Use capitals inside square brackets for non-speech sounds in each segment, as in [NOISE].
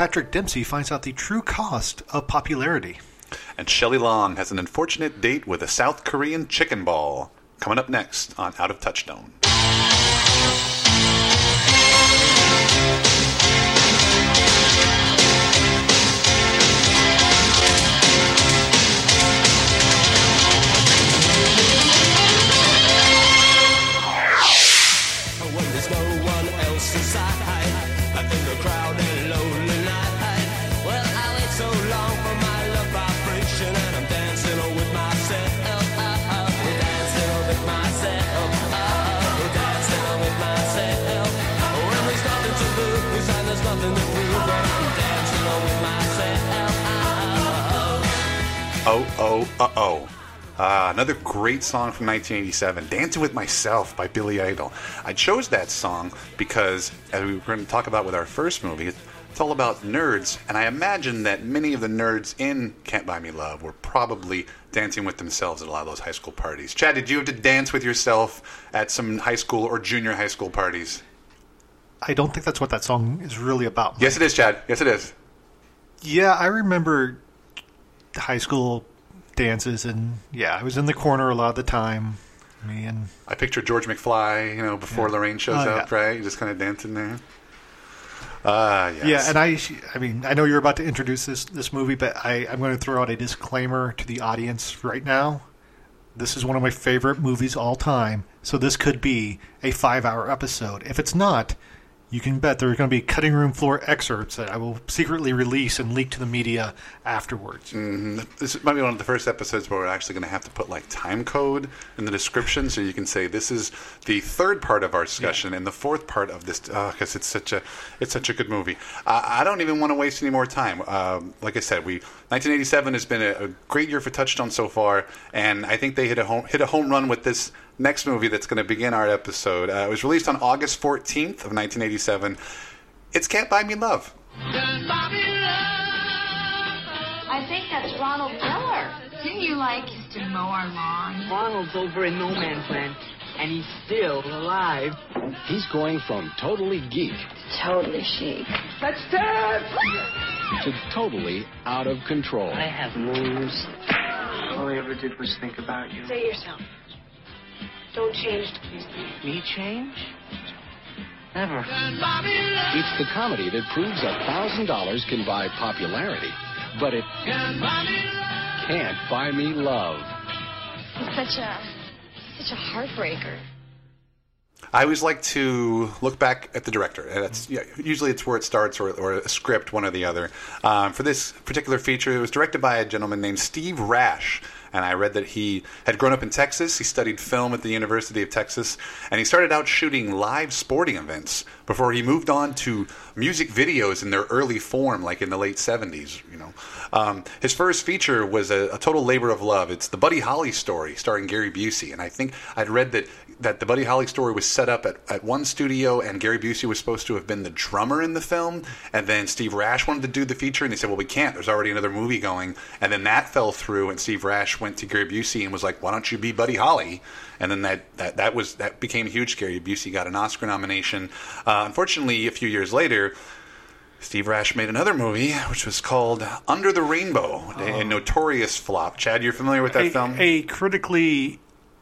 Patrick Dempsey finds out the true cost of popularity. And Shelley Long has an unfortunate date with a South Korean chicken ball. Coming up next on Out of Touchstone. Oh, uh oh. Uh, another great song from 1987, Dancing with Myself by Billy Idol. I chose that song because, as we were going to talk about with our first movie, it's all about nerds, and I imagine that many of the nerds in Can't Buy Me Love were probably dancing with themselves at a lot of those high school parties. Chad, did you have to dance with yourself at some high school or junior high school parties? I don't think that's what that song is really about. Yes, it is, Chad. Yes, it is. Yeah, I remember high school dances, and yeah, I was in the corner a lot of the time. Me and I picture George McFly, you know, before Yeah. Lorraine shows Oh, up, yeah. right? Just kind of dancing there. Ah, yes. yeah, and I, I mean, I know you're about to introduce this this movie, but I, I'm going to throw out a disclaimer to the audience right now. This is one of my favorite movies all time, so this could be a five hour episode. If it's not, you can bet there are going to be cutting room floor excerpts that I will secretly release and leak to the media afterwards. This might be one of the first episodes where we're actually going to have to put like time code in the description, so you can say this is the third part of our discussion and the fourth part of this, because it's such a it's such a good movie. Uh, I don't even want to waste any more time. Um, like I said, we 1987 has been a, a great year for Touchstone so far, and I think they hit a home hit a home run with this next movie that's going to begin our episode. Uh, it was released on August 14th of 1987. It's Can't Buy Me Love. I think that's Ronald Miller. Didn't you like used to mow our lawn? Ronald's over in no man's land, and he's still alive. He's going from totally geek Totally chic. to totally out of control. I have moves. All I ever did was think about you. Say yourself. Don't change please me. Me change? Never. It's the comedy that proves a thousand dollars can buy popularity, but it can't buy me love. He's such a such a heartbreaker. I always like to look back at the director. That's yeah, usually it's where it starts, or, or a script, one or the other. Um, for this particular feature, it was directed by a gentleman named Steve Rash, and I read that he had grown up in Texas. He studied film at the University of Texas, and he started out shooting live sporting events before he moved on to music videos in their early form, like in the late '70s. You know, um, his first feature was a, a total labor of love. It's the Buddy Holly story, starring Gary Busey, and I think I'd read that that the Buddy Holly story was set up at, at one studio, and Gary Busey was supposed to have been the drummer in the film, and then Steve Rash wanted to do the feature, and they said, "Well, we can't. There's already another movie going." And then that fell through, and Steve Rash went to Gary Busey and was like, "Why don't you be Buddy Holly?" And then that that, that was that became huge. Gary Busey got an Oscar nomination. Uh, unfortunately, a few years later. Steve Rash made another movie, which was called Under the Rainbow, a, a notorious flop. Chad, you're familiar with that a, film? a critically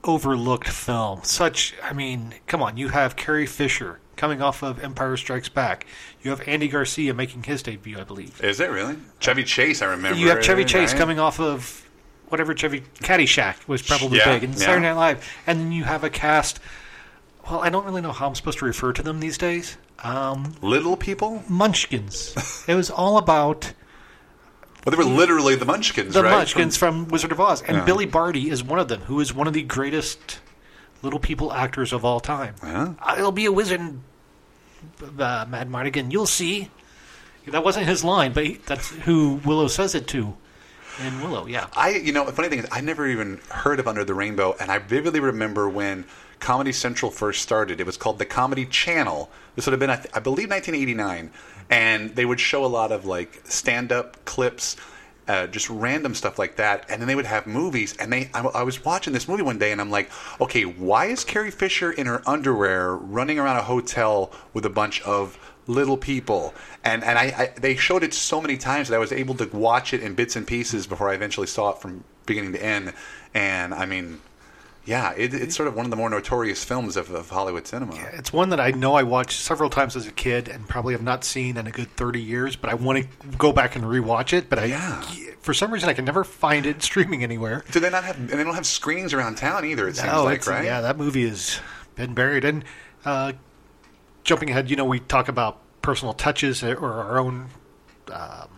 overlooked film. Such, I mean, come on, you have Carrie Fisher coming off of Empire Strikes Back. You have Andy Garcia making his debut, I believe. Is it really? Chevy Chase, I remember. You have Chevy Chase right? coming off of whatever Chevy Caddyshack was probably Yeah, big, and yeah. Saturday Night Live, and then you have a cast. Well, I don't really know how I'm supposed to refer to them these days. Um, Little people? Munchkins. it was all about Well, they were literally the Munchkins, right? the right? Munchkins from, Wizard of Oz, and Yeah. Billy Barty is one of them, who is one of the greatest little people actors of all time. Yeah. I'll be a wizard, uh, Madmartigan. You'll see. That wasn't his line, but he, that's who Willow says it to. In Willow, yeah. I, you know, the funny thing is, I never even heard of Under the Rainbow, and I vividly remember when Comedy Central first started. It was called the Comedy Channel. This would have been, I, th- I believe, 1989, and they would show a lot of like stand-up clips. Uh, just random stuff like that, and then they would have movies. And they, I, I was watching this movie one day, and I'm like, okay, why is Carrie Fisher in her underwear running around a hotel with a bunch of Little People, and and I, I they showed it so many times that I was able to watch it in bits and pieces before I eventually saw it from beginning to end. And I mean, yeah, it, it's sort of one of the more notorious films of, of Hollywood cinema. It's one that I know I watched several times as a kid and probably have not seen in a good 30 years, but I want to go back and rewatch it. But I, Yeah. for some reason, I can never find it streaming anywhere. Do they not have? And they don't have screenings around town either. It seems No, like, right? Yeah, that movie has been buried. And uh, jumping ahead, you know, we talk about personal touches or our own Um,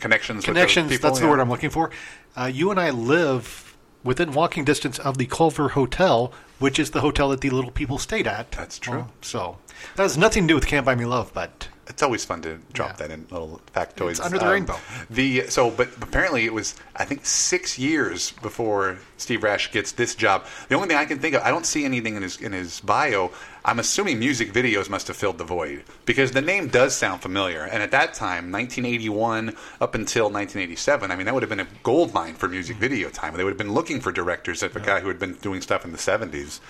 Connections. with connections. people, that's the word I'm looking for. Uh, you and I live within walking distance of the Culver Hotel, which is the hotel that the little people stayed at. That's true. So that has nothing to do with Can't Buy Me Love, but It's always fun to drop Yeah. that in little factoids. Um, It's under the rainbow. The so, but apparently it was I think six years before Steve Rash gets this job. The only thing I can think of, I don't see anything in his in his bio. I'm assuming music videos must have filled the void because the name does sound familiar. And at that time, 1981 up until 1987, I mean that would have been a gold mine for music video time. They would have been looking for directors, like a guy who had been doing stuff in the 70s.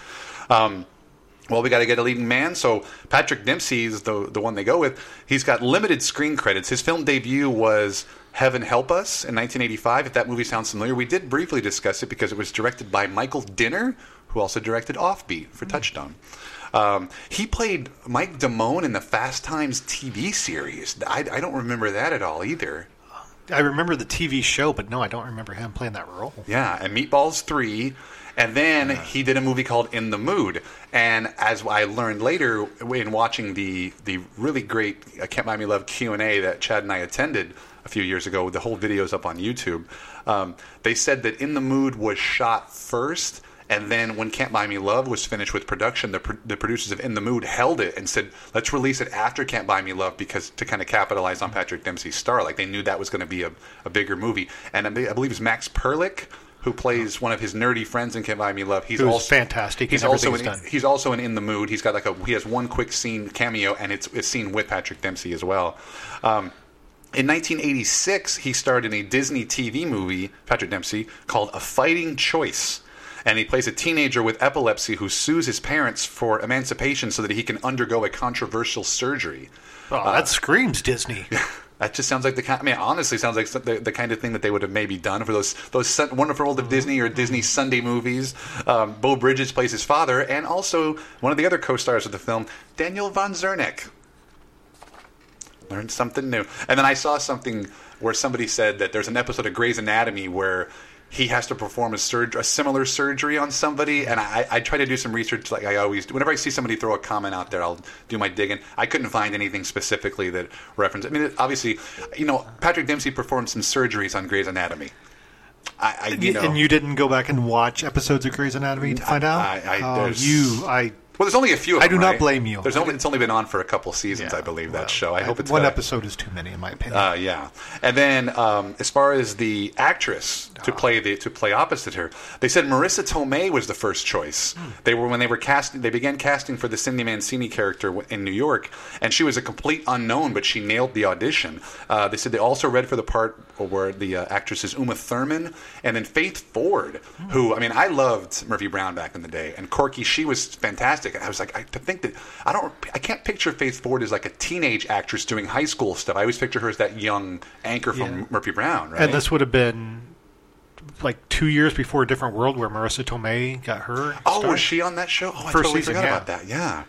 Um, well, we got to get a leading man. So Patrick Dempsey is the the one they go with. He's got limited screen credits. His film debut was Heaven Help Us in 1985. If that movie sounds familiar, we did briefly discuss it because it was directed by Michael Dinner, who also directed Offbeat for Touchstone. Um, he played Mike Damone in the Fast Times TV series. I, I don't remember that at all either. I remember the TV show, but no, I don't remember him playing that role. Yeah, and Meatballs 3. And then he did a movie called In the Mood. And as I learned later in watching the the really great uh, Can't Buy Me Love Q&A that Chad and I attended a few years ago, the whole video's up on YouTube, um, they said that In the Mood was shot first. And then when Can't Buy Me Love was finished with production, the, pro- the producers of In the Mood held it and said, let's release it after Can't Buy Me Love because to kind of capitalize on Patrick Dempsey's star. Like they knew that was going to be a, a bigger movie. And I I believe it's Max Perlich who plays one of his nerdy friends in Can't Buy Me Love. He's Who's also fantastic He's also in, he's done. he's also in In the Mood. He's got like a he has one quick scene cameo, and it's it's seen with Patrick Dempsey as well. Um, in 1986, he starred in a Disney TV movie, Patrick Dempsey, called A Fighting Choice. And he plays a teenager with epilepsy who sues his parents for emancipation so that he can undergo a controversial surgery. Oh, that screams Disney. [LAUGHS] That just sounds like the kind. I mean, honestly, sounds like the, the kind of thing that they would have maybe done for those those Wonderful World of Disney or Disney Sunday movies. Um, Beau Bridges plays his father, and also one of the other co-stars of the film, Danielle von Zerneck. Learned something new, and then I saw something where somebody said that there's an episode of Grey's Anatomy where he has to perform a, surg- a similar surgery on somebody, and I, I try to do some research like I always do. Whenever I see somebody throw a comment out there, I'll do my digging. I couldn't find anything specifically that referenced. I mean, it- obviously, you know, Patrick Dempsey performed some surgeries on Grey's Anatomy. I, I you know, and you didn't go back and watch episodes of Grey's Anatomy to find out? I- I- oh, you, I. well, there's only a few. Of I them, do not right? blame you. There's only it's only been on for a couple seasons, I believe that show. I hope it's one got- episode is too many, in my opinion. Uh, yeah, and then um, as far as the actress to play the to play opposite her, they said Marisa Tomei was the first choice. They were when they were casting. They began casting for the Cindy Mancini character in New York, and she was a complete unknown, but she nailed the audition. Uh, they said they also read for the part where the uh, actress is Uma Thurman, and then Faith Ford, who I mean, I loved Murphy Brown back in the day, and Corky, she was fantastic. I was like, I, think that I don't, I can't picture Faith Ford as like a teenage actress doing high school stuff. I always picture her as that young anchor from Yeah. Murphy Brown, right? And this would have been like two years before a different world where Marisa Tomei got her. Oh, start. was she on that show? Oh, I First totally season, forgot yeah. about that. Yeah.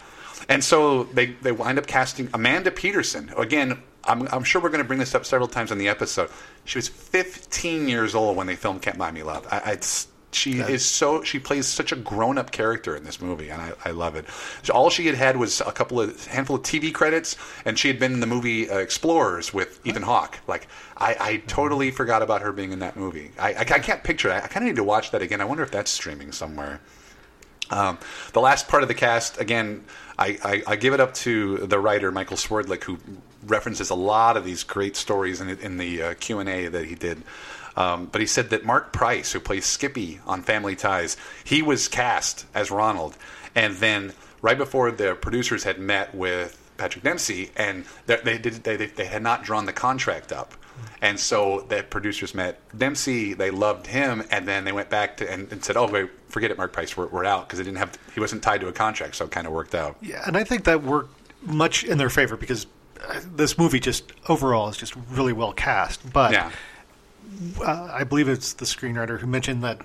And so they, they wind up casting Amanda Peterson. Again, I'm, I'm sure we're going to bring this up several times in the episode. She was 15 years old when they filmed Can't Buy Me Love. I, I, it's, she is so she plays such a grown up character in this movie, and I, I love it. So all she had had was a couple of handful of TV credits, and she had been in the movie uh, Explorers with Ethan Hawke. Like I, I totally forgot about her being in that movie. I, I, I can't picture it. I, I kind of need to watch that again. I wonder if that's streaming somewhere. Um, the last part of the cast, again, I, I, I give it up to the writer Michael Swerdlick, who references a lot of these great stories in, in the uh, Q and A that he did. Um, but he said that Mark Price, who plays Skippy on Family Ties, he was cast as Ronald, and then right before the producers had met with Patrick Dempsey, and they they, did, they, they had not drawn the contract up. And so the producers met Dempsey. They loved him, and then they went back to and, and said, "Oh, wait, forget it, Mark Price. We're, we're out because they didn't have he wasn't tied to a contract, so it kind of worked out." Yeah, and I think that worked much in their favor because this movie just overall is just really well cast. But Yeah. Uh, I believe it's the screenwriter who mentioned that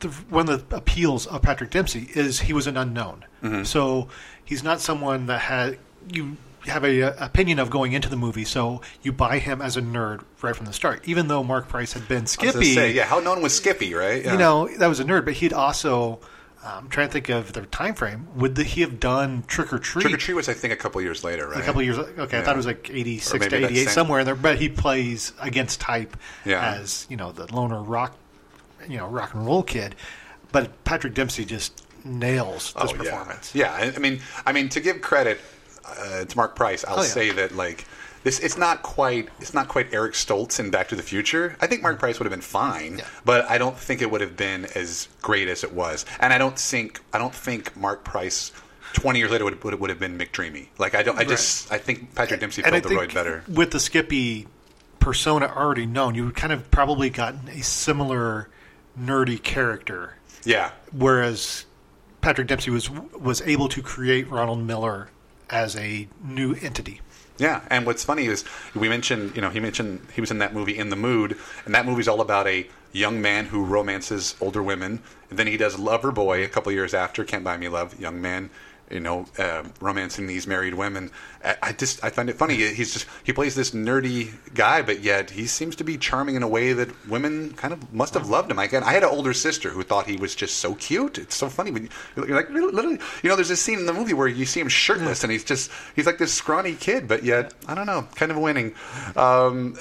the, one of the appeals of Patrick Dempsey is he was an unknown. Mm-hmm. So he's not someone that had you have a, uh opinion of going into the movie. So you buy him as a nerd right from the start. Even though Mark Price had been I was Skippy, say, yeah, how known was Skippy, right? Yeah. you know that was a nerd, but he'd also. I'm trying to think of the time frame. Would the, he have done Trick or Treat? Trick or Treat was, I think, a couple years later, right? a couple years. Okay, I thought it was like eighty Or six maybe to eighty eight same- somewhere in there. But he plays against type Yeah. as you know the loner rock, you know rock and roll kid. But Patrick Dempsey just nails this Oh, performance. Yeah. yeah, I- I mean, I mean, to give credit uh, to Mark Price, I'll Oh, yeah. say that like this, it's not quite, it's not quite Eric Stoltz in Back to the Future. I think Mark Price would have been fine, Mm. Yeah. but I don't think it would have been as great as it was. And I don't think, I don't think Mark Price. Twenty years later would, would, would have been McDreamy. Like I don't. I just. I think Patrick Dempsey And filled the role better. with the Skippy persona already known, you would kind of probably gotten a similar nerdy character Yeah. whereas Patrick Dempsey was was able to create Ronald Miller as a new entity. Yeah, and what's funny is we mentioned, you know, he mentioned he was in that movie In the Mood, and that movie's all about a young man who romances older women, and then he does Lover Boy a couple years after, Can't Buy Me Love, young man, you know, uh, romancing these married women. I, I just I find it funny. He's just he plays this nerdy guy, but yet he seems to be charming in a way that women kind of must have loved him. I I had an older sister who thought he was just so cute. It's so funny when you- you're like literally, you know, there's this scene in the movie where you see him shirtless and he's just he's like this scrawny kid, but yet I don't know, kind of winning. Um,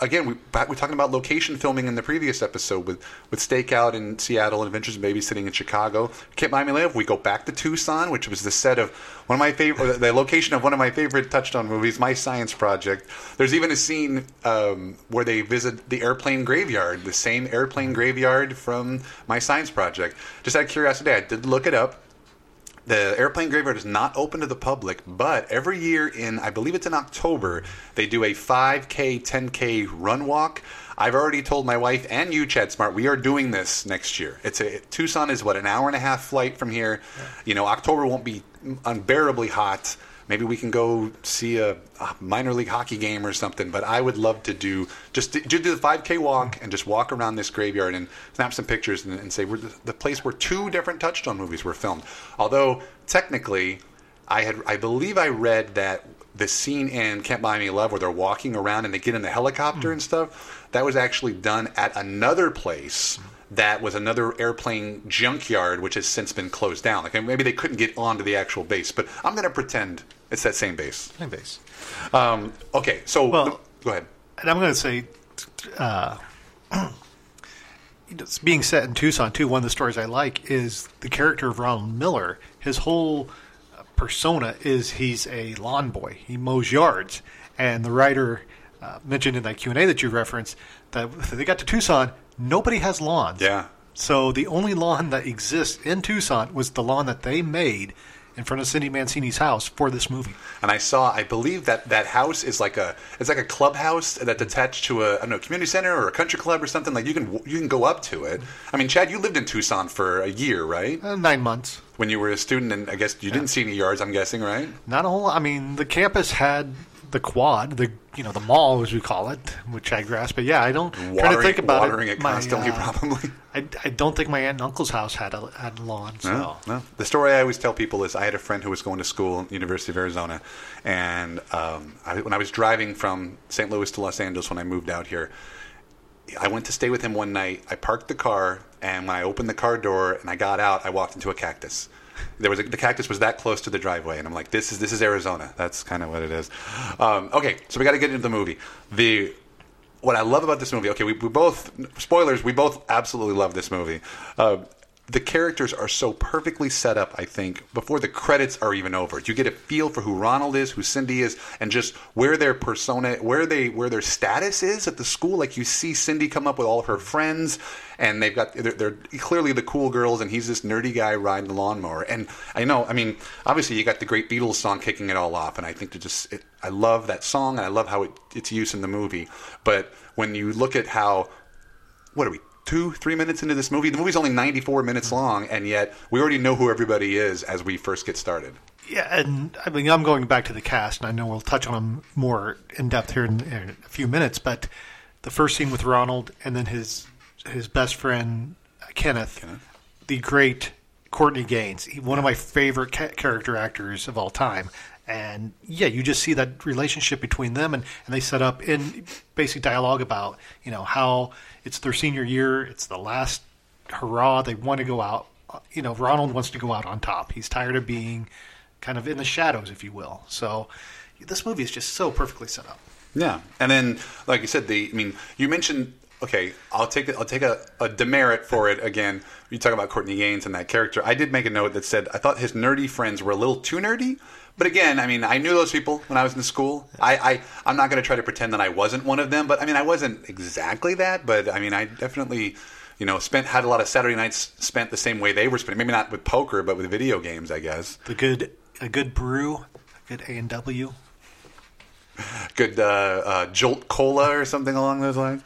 again, we back, we're talking about location filming in the previous episode with with Stakeout in Seattle and Adventures in Babysitting in Chicago. Can't Me Love. We go back to Tucson, which was the set of one of my favorite, the location of one of my favorite Touchstone movies, My Science Project. There's even a scene um, where they visit the airplane graveyard, the same airplane graveyard from My Science Project. Just out of curiosity, I did look it up. The airplane graveyard is not open to the public, but every year in, I believe it's in October, they do a 5K, 10K run walk. I've already told my wife and you, Chad Smart, we are doing this next year. It's a Tucson is what an hour and a half flight from here. You know, October won't be unbearably hot. Maybe we can go see a, a minor league hockey game or something. But I would love to do just to, do the 5K walk and just walk around this graveyard and snap some pictures and, and say we're the, the place where two different Touchstone movies were filmed. Although technically, I had I believe I read that the scene in Can't Buy Me Love where they're walking around and they get in the helicopter hmm. and stuff that was actually done at another place that was another airplane junkyard which has since been closed down like maybe they couldn't get onto the actual base but i'm going to pretend it's that same base Same base. um, okay so Well- go ahead And I'm going to say, uh, it's being set in Tucson too. One of the stories I like is the character of Ronald Miller. His whole uh, persona is he's a lawn boy. He mows yards, and the writer uh, mentioned in that Q and A that you referenced that they got to Tucson, nobody has lawns. yeah So the only lawn that exists in Tucson was the lawn that they made in front of Cindy Mancini's house for this movie. and I saw. I believe that that house is like a it's like a clubhouse that's attached to a I don't know community center or a country club or something. Like you can you can go up to it. I mean, Chad, you lived in Tucson for a year, right? Uh, nine months. When you were a student, and I guess you didn't see any yards. I'm guessing, right? Not a whole. I mean, the campus had the quad, the you know the mall as we call it, which I grasp. But yeah, I don't trying to think about watering it. it My, constantly, uh, probably. I, I don't think my aunt and uncle's house had a had lawn. So No, no. The story I always tell people is I had a friend who was going to school at University of Arizona, and um, I, when I was driving from St. Louis to Los Angeles when I moved out here, I went to stay with him one night. I parked the car, and when I opened the car door and I got out, I walked into a cactus. There was a, the cactus was that close to the driveway, and I'm like, "This is this is Arizona. That's kind of what it is." Um, okay, so we got to get into the movie. The what I love about this movie, okay, we, we both spoilers, we both absolutely love this movie. Uh, the characters are so perfectly set up, I think, before the credits are even over. You get a feel for who Ronald is, who Cindy is, and just where their persona, where they, where their status is at the school. Like you see Cindy come up with all of her friends, and they've got they're, they're clearly the cool girls, and he's this nerdy guy riding the lawnmower. And I know, I mean, obviously you got the great Beatles song kicking it all off, and I think to just it, I love that song, and I love how it, it's used in the movie. But when you look at how what are we two three minutes into this movie the movie's only 94 minutes long and yet we already know who everybody is as we first get started Yeah, and I mean, I'm going back to the cast, and I know we'll touch on them more in depth here in, in a few minutes. But the first scene with Ronald, and then his his best friend uh, Kenneth, the great Courtney Gaines, he- one of my favorite ca- character actors of all time. And yeah, you just see that relationship between them, and, and they set up in basic dialogue about you know how it's their senior year, it's the last hurrah, they want to go out. uh, You know, Ronald wants to go out on top. He's tired of being kind of in the shadows, if you will. So this movie is just so perfectly set up. Yeah, and then like you said, the I mean, you mentioned okay, I'll take. I'll take a, a demerit for it again. You talk about Courtney Gaines and that character. I did make a note that said I thought his nerdy friends were a little too nerdy. But again, I mean, I knew those people when I was in school. I, I I'm not going to try to pretend that I wasn't one of them. But I mean, I wasn't exactly that. But I mean, I definitely. You know, spent had a lot of Saturday nights spent the same way they were spending. Maybe not with poker, but with video games, I guess. The good a good brew, a good A and W. good uh, uh, Jolt Cola or something along those lines.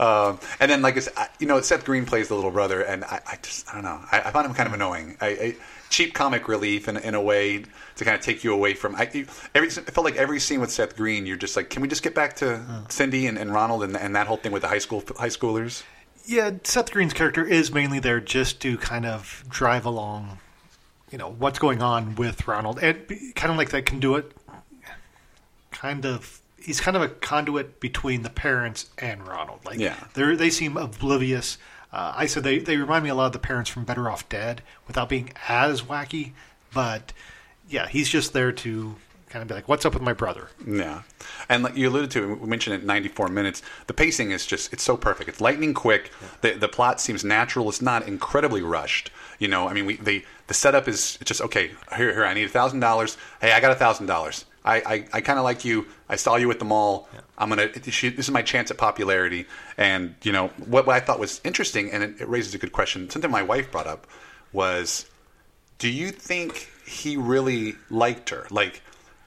Um, and then, like I said, you know, Seth Green plays the little brother, and I, I just, I don't know, I, I found him kind of annoying. I, I, cheap comic relief in, in a way to kind of take you away from. I, every, it felt like every scene with Seth Green, you're just like, can we just get back to Cindy and, and Ronald and, and that whole thing with the high school high schoolers? Yeah, Seth Green's character is mainly there just to kind of drive along, you know, what's going on with Ronald, and kind of like that conduit. Kind of, he's kind of a conduit between the parents and Ronald. Like, Yeah. they they seem oblivious. Uh, I said they they remind me a lot of the parents from Better Off Dead, without being as wacky. But yeah, he's just there to kind of be like, "What's up with my brother?" Yeah, and like you alluded to, we mentioned it, 94 minutes. The pacing is just it's so perfect. It's lightning quick. The the plot seems natural. It's not incredibly rushed. You know, I mean, we the the setup is just okay. Here, here, I need a thousand dollars. Hey, I got a thousand dollars. I I, I kind of like you. I saw you at the mall. I'm gonna. She, this is my chance at popularity. And you know what, what I thought was interesting, and it, it raises a good question. Something my wife brought up was do you think he really liked her? Like,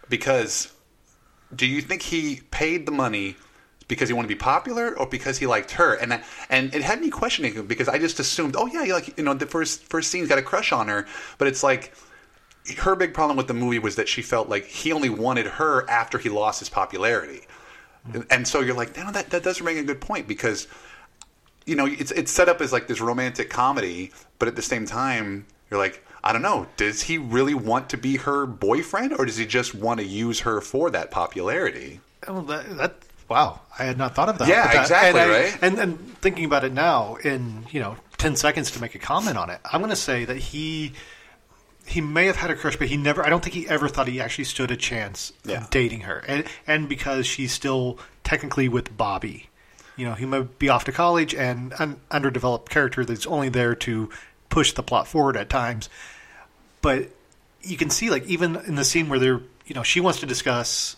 because do you think he paid the money because he wanted to be popular or because he liked her? And and it had me questioning him because I just assumed, oh yeah, like you know, the first first scene's got a crush on her, but it's like her big problem with the movie was that she felt like he only wanted her after he lost his popularity. And so you're like, no, that that does bring a good point because you know, it's it's set up as like this romantic comedy, but at the same time, you're like, I don't know, does he really want to be her boyfriend, or does he just want to use her for that popularity? Oh, that, that wow! I had not thought of that. Yeah, that- exactly, and I- right? And and thinking about it now, in you know ten seconds to make a comment on it, I'm going to say that he he may have had a crush, but he never. I don't think he ever thought he actually stood a chance Yeah. of dating her, and and because she's still technically with Bobby. You know, he might be off to college and an underdeveloped character that's only there to push the plot forward at times. But you can see, like, even in the scene where they're, you know, she wants to discuss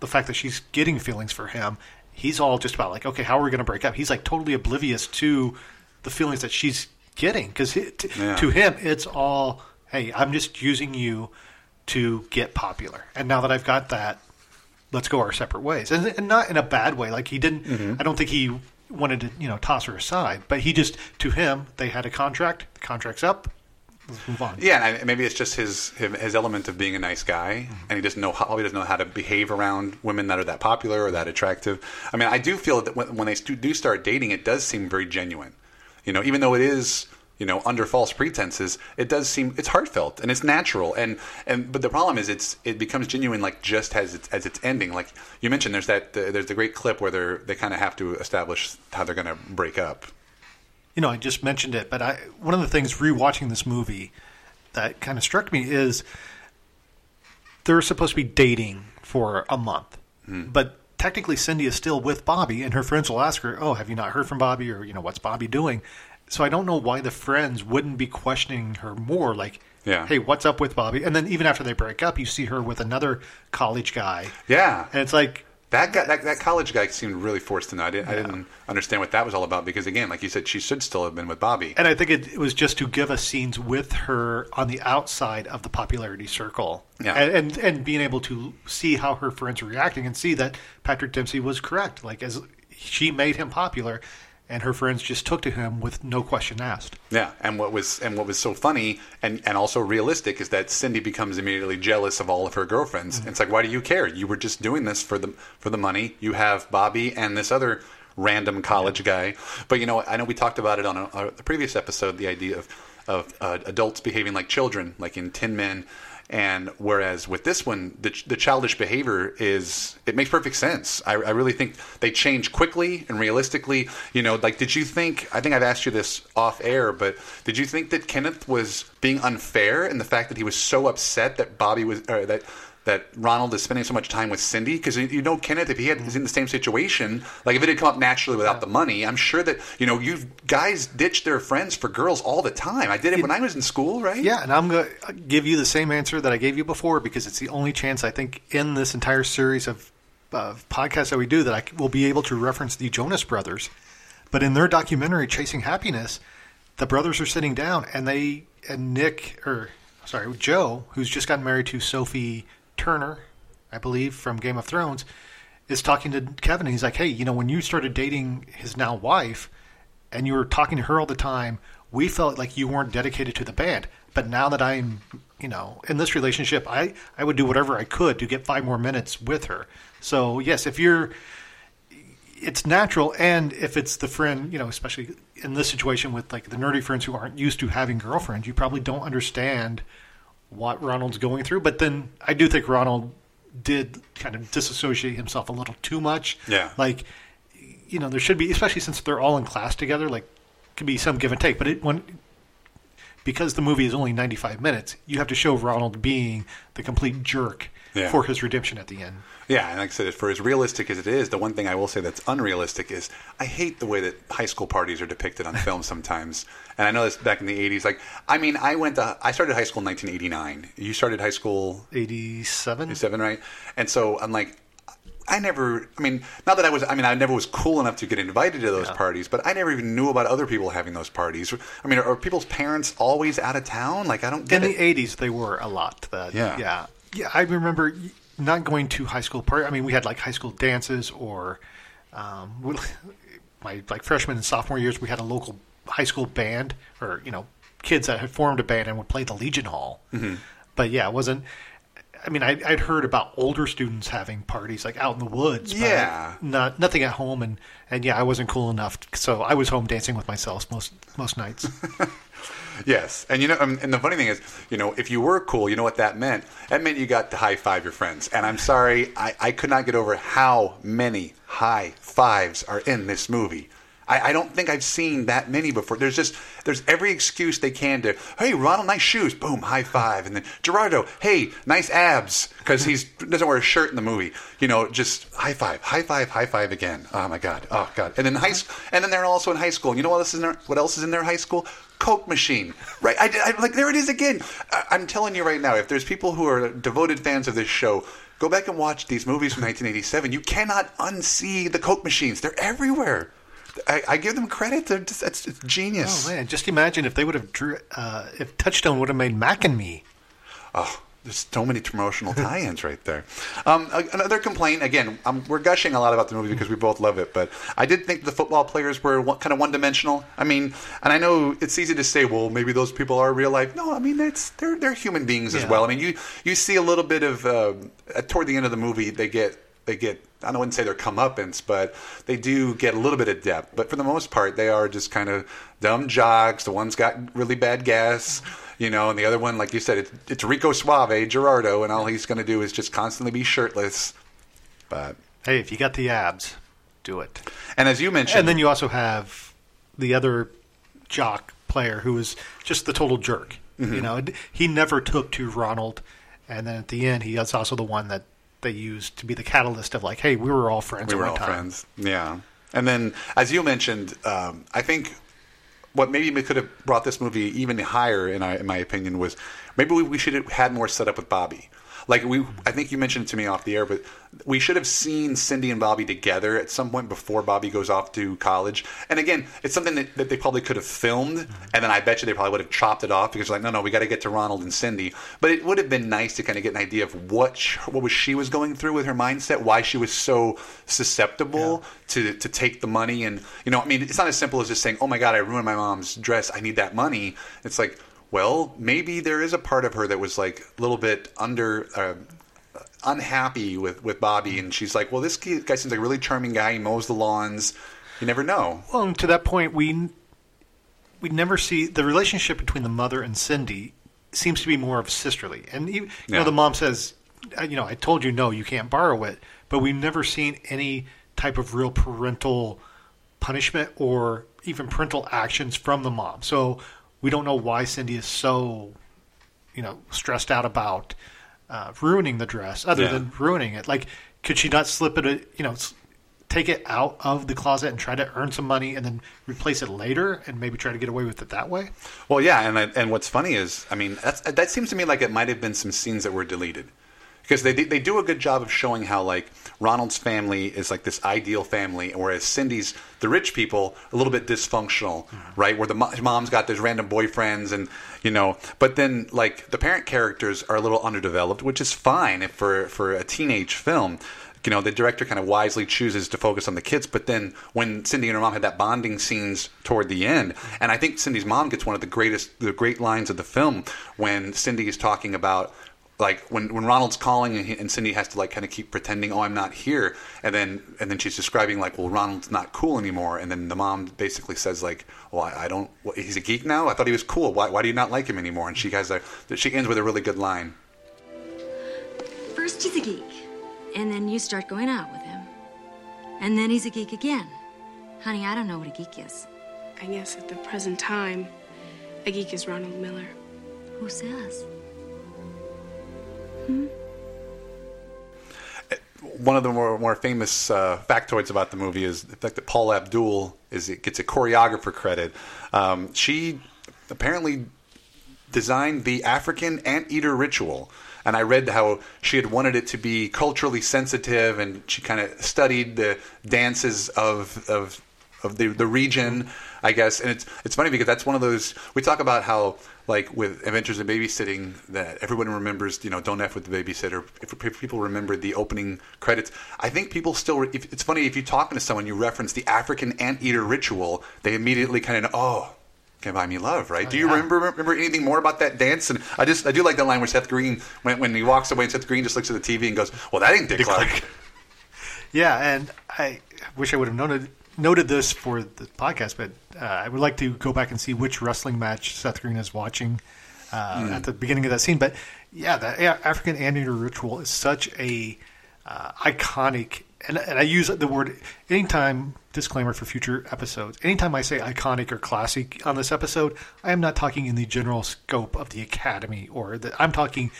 the fact that she's getting feelings for him. He's all just about like, okay, how are we going to break up? He's like totally oblivious to the feelings that she's getting because Yeah. to him it's all, hey, I'm just using you to get popular, and now that I've got that, let's go our separate ways, and, and not in a bad way. Like he didn't, Mm-hmm. I don't think he wanted to, you know, toss her aside, but he just to him they had a contract. The contract's up. Let's move on. Yeah, and I- maybe it's just his his his element of being a nice guy, mm-hmm. and he doesn't know how he doesn't know how to behave around women that are that popular or that attractive. I mean, I do feel that when, when they do start dating, it does seem very genuine. You know, even though it is you know under false pretenses, it does seem it's heartfelt and it's natural. And and but the problem is it's it becomes genuine like just as it's as it's ending. Like you mentioned, there's that uh, there's the great clip where they're they kind of have to establish how they're going to break up. you know, I just mentioned it, but I one of the things rewatching this movie that kind of struck me is they're supposed to be dating for a month, but technically Cindy is still with Bobby, and her friends will ask her, "Oh, have you not heard from Bobby?" or you know, "What's Bobby doing?" So I don't know why the friends wouldn't be questioning her more, like, Yeah. "Hey, what's up with Bobby?" And then even after they break up, you see her with another college guy, Yeah, and it's like, That guy, that, that college guy seemed really forced in. I didn't, I didn't understand what that was all about because, again, like you said, she should still have been with Bobby. And I think it, it was just to give us scenes with her on the outside of the popularity circle, Yeah. and, and and being able to see how her friends are reacting and see that Patrick Dempsey was correct. Like as she made him popular, and her friends just took to him with no question asked. Yeah, and what was and what was so funny and, and also realistic is that Cindy becomes immediately jealous of all of her girlfriends. It's like, why do you care? You were just doing this for the for the money. You have Bobby and this other random college guy. But you know, I know we talked about it on a, a previous episode. The idea of of uh, adults behaving like children, like in Tin Men. And whereas with this one, the, the childish behavior is it makes perfect sense. I, I really think they change quickly and realistically. You know, like did you think? I think I've asked you this off air, but did you think that Kenneth was being unfair in the fact that he was so upset that Bobby was that that Ronald is spending so much time with Cindy? Because you know Kenneth if he had is in the same situation like if it had come up naturally without the money I'm sure that you know you guys ditch their friends for girls all the time. I did it when I was in school right? Yeah, and I'm to give you the same answer that I gave you before because it's the only chance I think in this entire series of, of podcasts that we do that I will be able to reference the Jonas Brothers. But in their documentary, Chasing Happiness, the brothers are sitting down and they, and Nick, or sorry, Joe, who's just gotten married to Sophie Turner, I believe, from Game of Thrones, is talking to Kevin and he's like, hey, you know, when you started dating his now wife, and you were talking to her all the time, we felt like you weren't dedicated to the band. But now that I'm, you know, in this relationship, I, I would do whatever I could to get five more minutes with her. So, yes, if you're, it's natural. And if it's the friend, you know, especially in this situation with like the nerdy friends who aren't used to having girlfriends, you probably don't understand what Ronald's going through. But then I do think Ronald did kind of disassociate himself a little too much. Yeah. Like, you know, there should be, especially since they're all in class together, like, could be some give and take. But it when because the movie is only 95 minutes, you have to show Ronald being the complete jerk Yeah. for his redemption at the end. Yeah, and like I said, for as realistic as it is, the one thing I will say that's unrealistic is I hate the way that high school parties are depicted on film sometimes. And I know this back in the '80s. Like, I mean, I went to I started high school in 1989. You started high school 87? seven, right? And so I'm like, I never. I mean, not that I was. I mean, I never was cool enough to get invited to those parties, but I never even knew about other people having those parties. I mean, are, are people's parents always out of town? Like, I don't get In it. the 80s, they were a lot. That, Yeah. Yeah. Yeah. I remember not going to high school party. I mean, we had like high school dances or um, [LAUGHS] we- my like freshman and sophomore years, we had a local high school band or, you know, kids that had formed a band and would play the Legion Hall. Mm-hmm. But yeah, it wasn't. I mean, I, I'd heard about older students having parties like out in the woods. but Yeah. not nothing at home, and, and yeah, I wasn't cool enough, so I was home dancing with myself most most nights. [LAUGHS] Yes, and you know, um, and the funny thing is, you know, if you were cool, you know what that meant? That meant you got to high five your friends. And I'm sorry, I, I could not get over how many high fives are in this movie. I, I don't think I've seen that many before. There's just there's every excuse they can to. Hey, Ronald, nice shoes. Boom, high five. And then Gerardo, hey, nice abs, because he doesn't wear a shirt in the movie. You know, just high five, high five, high five again. Oh my god, oh god. And then high, s- and then they're also in high school. And you know what else is in their, what else is in their high school? Coke machine, right? I, I like there it is again. I, I'm telling you right now, if there's people who are devoted fans of this show, go back and watch these movies from 1987. You cannot unsee the Coke machines; they're everywhere. I, I give them credit; they're just it's, it's genius. Oh man, just imagine if they would have drew, uh, if Touchstone would have made Mac and Me. Oh, there's so many promotional [LAUGHS] tie-ins right there. Um, another complaint. Again, um, we're gushing a lot about the movie because we both love it, but I did think the football players were one, kind of one-dimensional. I mean, and I know it's easy to say, well, maybe those people are real life. No, I mean, it's they're they're human beings as well. I mean, you you see a little bit of uh, toward the end of the movie, they get they get. I don't wouldn't say they're comeuppance, but they do get a little bit of depth. But for the most part, they are just kind of dumb jocks. The one's got really bad gas, you know, and the other one, like you said, it's, it's Rico Suave, Gerardo, and all he's going to do is just constantly be shirtless. But Hey, if you got the abs, do it. and as you mentioned, And then you also have the other jock player who is just the total jerk. Mm-hmm. You know, he never took to Ronald, and then at the end, he is also the one that they used to be the catalyst of like, hey, we were all friends. we were all time. friends. Yeah. And then, as you mentioned, um, I think what maybe could have brought this movie even higher, in, in my opinion, was maybe we, we should have had more set up with Bobby. Like we, I think you mentioned it to me off the air, but we should have seen Cindy and Bobby together at some point before Bobby goes off to college. And again, it's something that, that they probably could have filmed, mm-hmm. and then I bet you they probably would have chopped it off because like, no, no, we got to get to Ronald and Cindy. But it would have been nice to kind of get an idea of what sh- what was she was going through with her mindset, why she was so susceptible to to take the money, and you know, I mean, it's not as simple as just saying, oh my god, I ruined my mom's dress, I need that money. It's like well, maybe there is a part of her that was like a little bit under. Uh, unhappy with, with Bobby, and she's like, "Well, this guy seems like a really charming guy. He mows the lawns. You never know." Well, and to that point, we we never see the relationship between the mother and Cindy seems to be more of sisterly. And you, you Yeah. know, the mom says, "You know, I told you no, you can't borrow it," but we've never seen any type of real parental punishment or even parental actions from the mom. So we don't know why Cindy is so, you know, stressed out about uh, ruining the dress, other Yeah. than ruining it. Like, could she not slip it? uh, You know, take it out of the closet and try to earn some money, and then replace it later, and maybe try to get away with it that way? Well, yeah, and I- and what's funny is, I mean, that's, that seems to me like it might have been some scenes that were deleted because they they do a good job of showing how like Ronald's family is like this ideal family, whereas Cindy's the rich people a little bit dysfunctional, mm-hmm. right? Where the mo- mom's got those random boyfriends and you know, but then like the parent characters are a little underdeveloped, which is fine if for for a teenage film. You know, the director kind of wisely chooses to focus on the kids, but then when Cindy and her mom had that bonding scenes toward the end, and I think Cindy's mom gets one of the greatest, the great lines of the film when Cindy is talking about like when, when Ronald's calling and, he, and Cindy has to like kind of keep pretending, oh, I'm not here, and then and then she's describing like, well, Ronald's not cool anymore, and then the mom basically says like, well, I, I don't, what, he's a geek now. I thought he was cool. Why, why do you not like him anymore? And she has a, she ends with a really good line. First he's a geek, and then you start going out with him. And then he's a geek again. Honey, I don't know what a geek is. I guess at the present time, a geek is Ronald Miller. Who says? One of the more, more famous uh, factoids about the movie is the fact that Paula Abdul is gets a choreographer credit. Um, she apparently designed the African anteater ritual. And I read how she had wanted it to be culturally sensitive, and she kind of studied the dances of of of the the region, I guess. And it's it's funny because that's one of those we talk about how like with Adventures in Babysitting that everyone remembers. You know, don't f with the babysitter. If, if people remember the opening credits, I think people still. If, it's funny if you're talking to someone, you reference the African anteater ritual, they immediately kind of know, oh. Can't buy me love, right? Oh, do you yeah. remember remember anything more about that dance? And I just I do like that line where Seth Green when when he walks away and Seth Green just looks at the TV and goes, "Well, that ain't Dick, Clark." [LAUGHS] Yeah, and I wish I would have noted noted this for the podcast, but uh, I would like to go back and see which wrestling match Seth Green is watching uh, at the beginning of that scene. But yeah, the African anteater ritual is such a uh, iconic, and, and I use the word anytime. Disclaimer for future episodes. Anytime I say iconic or classic on this episode, I am not talking in the general scope of the Academy or the, I'm talking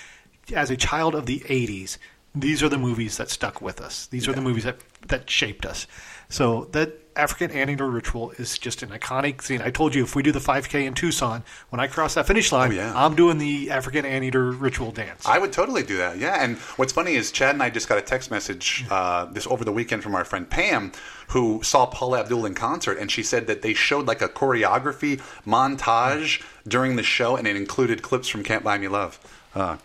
as a child of the 80s, these are the movies that stuck with us. These are the movies that, that shaped us. So that African anteater ritual is just an iconic scene. I told you if we do the 5K in Tucson, when I cross that finish line, Oh, yeah. I'm doing the African anteater ritual dance. I would totally do that. Yeah, and what's funny is Chad and I just got a text message uh, this over the weekend from our friend Pam, who saw Paula Abdul in concert, and she said that they showed like a choreography montage during the show, and it included clips from Can't Buy Me Love. Uh,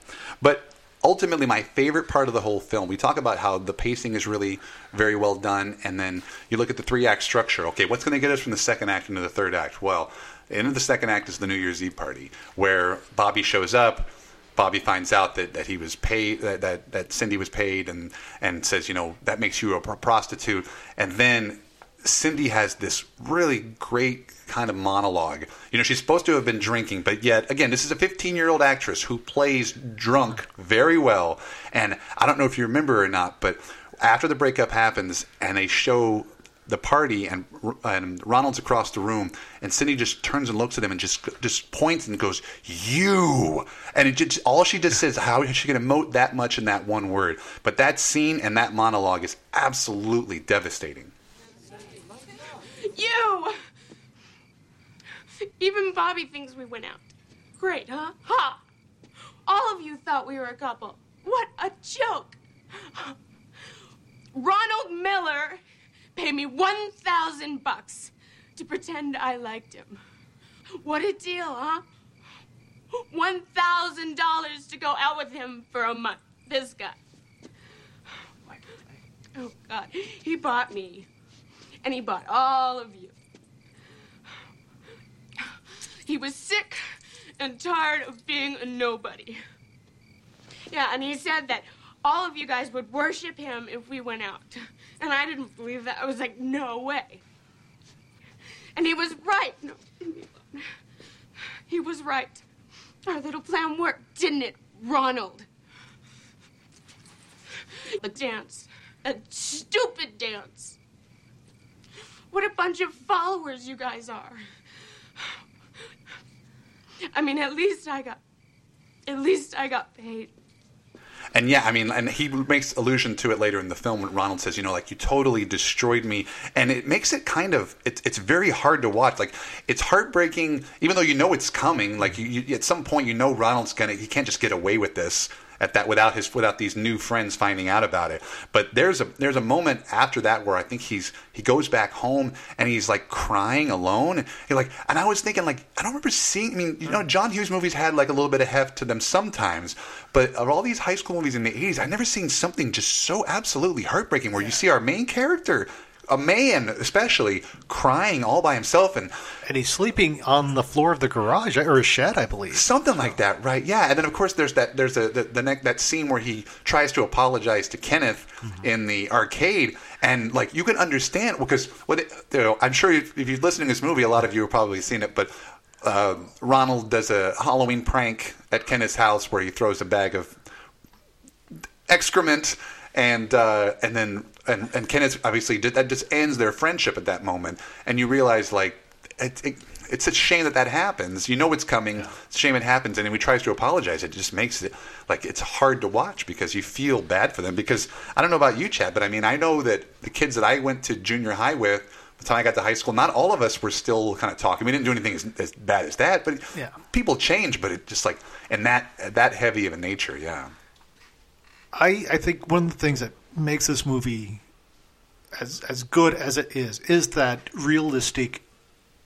but ultimately, my favorite part of the whole film, we talk about how the pacing is really very well done, and then you look at the three act structure. Okay, what's going to get us from the second act into the third act? Well, the end of the second act is the New Year's Eve party, where Bobby shows up. Bobby finds out that, that he was paid, that, that, that Cindy was paid, and, and says, you know, that makes you a prostitute. And then Cindy has this really great kind of monologue. You know, she's supposed to have been drinking, but yet, again, this is a 15 year old actress who plays drunk very well. And I don't know if you remember or not, but after the breakup happens and they show the party and, and Ronald's across the room and Cindy just turns and looks at him and just just points and goes you and it just all she just says how is she going to emote that much in that one word but that scene and that monologue is absolutely devastating You! Even Bobby thinks we went out. Great, huh? Ha! All of you thought we were a couple. What a joke! Ronald Miller paid me 1,000 bucks to pretend I liked him. What a deal, huh? $1,000 to go out with him for a month. This guy. Oh, God. He bought me. And he bought all of you. He was sick and tired of being a nobody. Yeah, and he said that all of you guys would worship him if we went out. And I didn't believe that. I was like, no way. And he was right. No, he was right. Our little plan worked, didn't it, Ronald? The dance. A stupid dance. What a bunch of followers you guys are. I mean, at least I got. At least I got paid. And yeah, I mean, and he makes allusion to it later in the film when Ronald says, you know, like you totally destroyed me, and it makes it kind of it's it's very hard to watch. Like it's heartbreaking, even though you know it's coming. Like you, you at some point, you know Ronald's gonna he can't just get away with this at that without his without these new friends finding out about it. But there's a there's a moment after that where I think he's he goes back home and he's like crying alone. He like and I was thinking like I don't remember seeing. I mean, you know, John Hughes movies had like a little bit of heft to them sometimes, but of all these high school movies in the '80s, I've never seen something just so absolutely heartbreaking where you see our main character. A man, especially, crying all by himself, and And he's sleeping on the floor of the garage or a shed, I believe. Something like that, right? Yeah, and then of course there's that there's a, the the neck that scene where he tries to apologize to Kenneth in the arcade, and like you can understand because what it, you know, I'm sure if if you've listened to this movie, a lot of you have probably seen it, but. Uh, Ronald does a Halloween prank at Kenneth's house where he throws a bag of excrement and uh, and then and, and Kenneth obviously did, that just ends their friendship at that moment, and you realize like it, it, it's a shame that that happens. You know it's coming. It's a shame it happens, and then he tries to apologize. It just makes it like it's hard to watch because you feel bad for them. Because I don't know about you, Chad, but I mean I know that the kids that I went to junior high with. By the time I got to high school, not all of us were still kind of talking. We didn't do anything as, as bad as that, but Yeah. people change. But it just like and that that heavy of a nature, yeah. I, I think one of the things that makes this movie as as good as it is is that realistic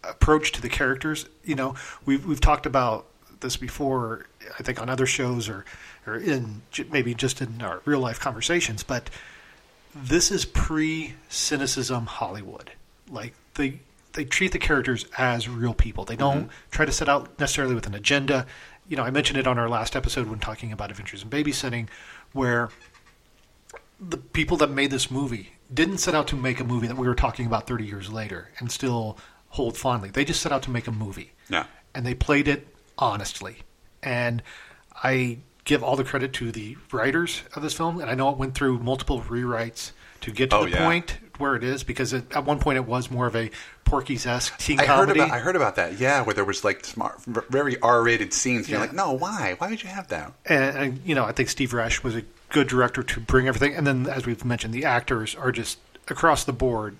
approach to the characters. You know, we've we've talked about this before. I think on other shows or or in maybe just in our real life conversations, but this is pre cynicism Hollywood. Like they they treat the characters as real people. They don't mm-hmm. try to set out necessarily with an agenda. You know, I mentioned it on our last episode when talking about Adventures in Babysitting, where the people that made this movie didn't set out to make a movie that we were talking about 30 years later and still hold fondly. They just set out to make a movie. Yeah. And they played it honestly. And I give all the credit to the writers of this film. And I know it went through multiple rewrites to get to Oh, the yeah. point where it is because it, at one point it was more of a Porky's esque teen I heard about I heard about that. Yeah, where there was like smart, very R-rated scenes. And You're like, no, why? Why would you have that? and, and you know, I think Steve Rash was a good director to bring everything. And then, as we've mentioned, the actors are just across the board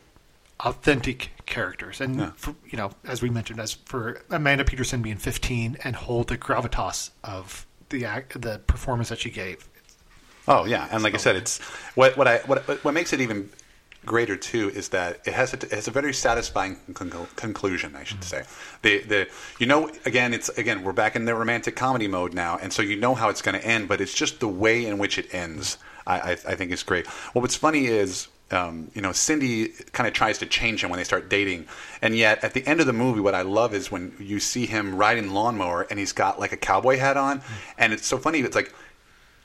authentic characters. And Yeah. for, you know, as we mentioned, as for Amanda Peterson being 15 and hold the gravitas of the act, the performance that she gave. Oh yeah, and like I said, it's what what I what what makes it even greater too is that it has a, it has a very satisfying con- conclusion. I should say the the you know again it's again we're back in the romantic comedy mode now, and so you know how it's going to end, but it's just the way in which it ends. I I, I think is great. Well, what's funny is. Um, you know, Cindy kind of tries to change him when they start dating, and yet at the end of the movie, what I love is when you see him riding lawnmower and he's got like a cowboy hat on, and it's so funny. It's like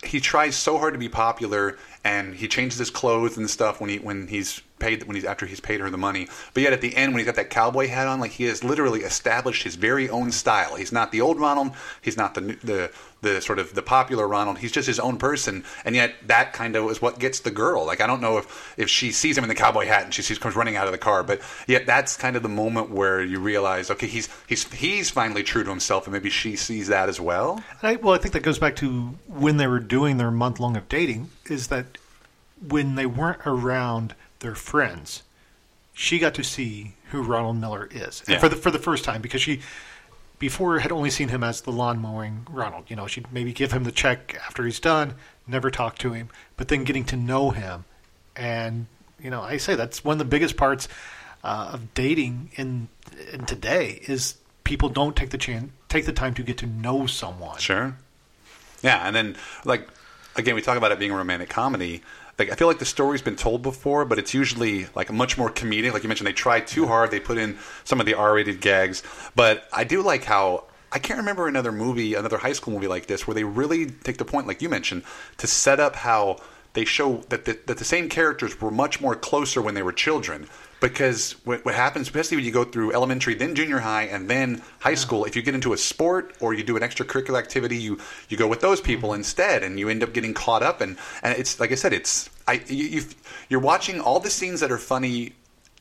he tries so hard to be popular and he changes his clothes and stuff when he when he's paid when he's after he's paid her the money. But yet at the end when he's got that cowboy hat on like he has literally established his very own style. He's not the old ronald he's not the the the sort of the popular ronald he's just his own person and yet that kind of is what gets the girl like i don't know if if she sees him in the cowboy hat and she sees comes running out of the car but yet that's kind of the moment where you realize okay he's he's he's finally true to himself and maybe she sees that as well And I, well, I think that goes back to when they were doing their month long of dating. Is that when they weren't around their friends, she got to see who Ronald Miller is Yeah. for the for the first time because she before had only seen him as the lawn mowing Ronald. You know, she'd maybe give him the check after he's done, never talked to him, but then getting to know him, and you know, I say that's one of the biggest parts uh, of dating in in today is people don't take the chance, take the time to get to know someone. Sure. Yeah, and then like again, we talk about it being a romantic comedy. Like I feel like the story's been told before, but it's usually like much more comedic. Like you mentioned, they try too hard. They put in some of the R-rated gags, but I do like how I can't remember another movie, another high school movie like this, where they really take the point, like you mentioned, to set up how they show that the, that the same characters were much more closer when they were children. Because what, what happens, especially when you go through elementary, then junior high, and then high school, if you get into a sport or you do an extracurricular activity, you you go with those mm-hmm. people instead, and you end up getting caught up. And, and it's like I said, it's I you, you you're watching all the scenes that are funny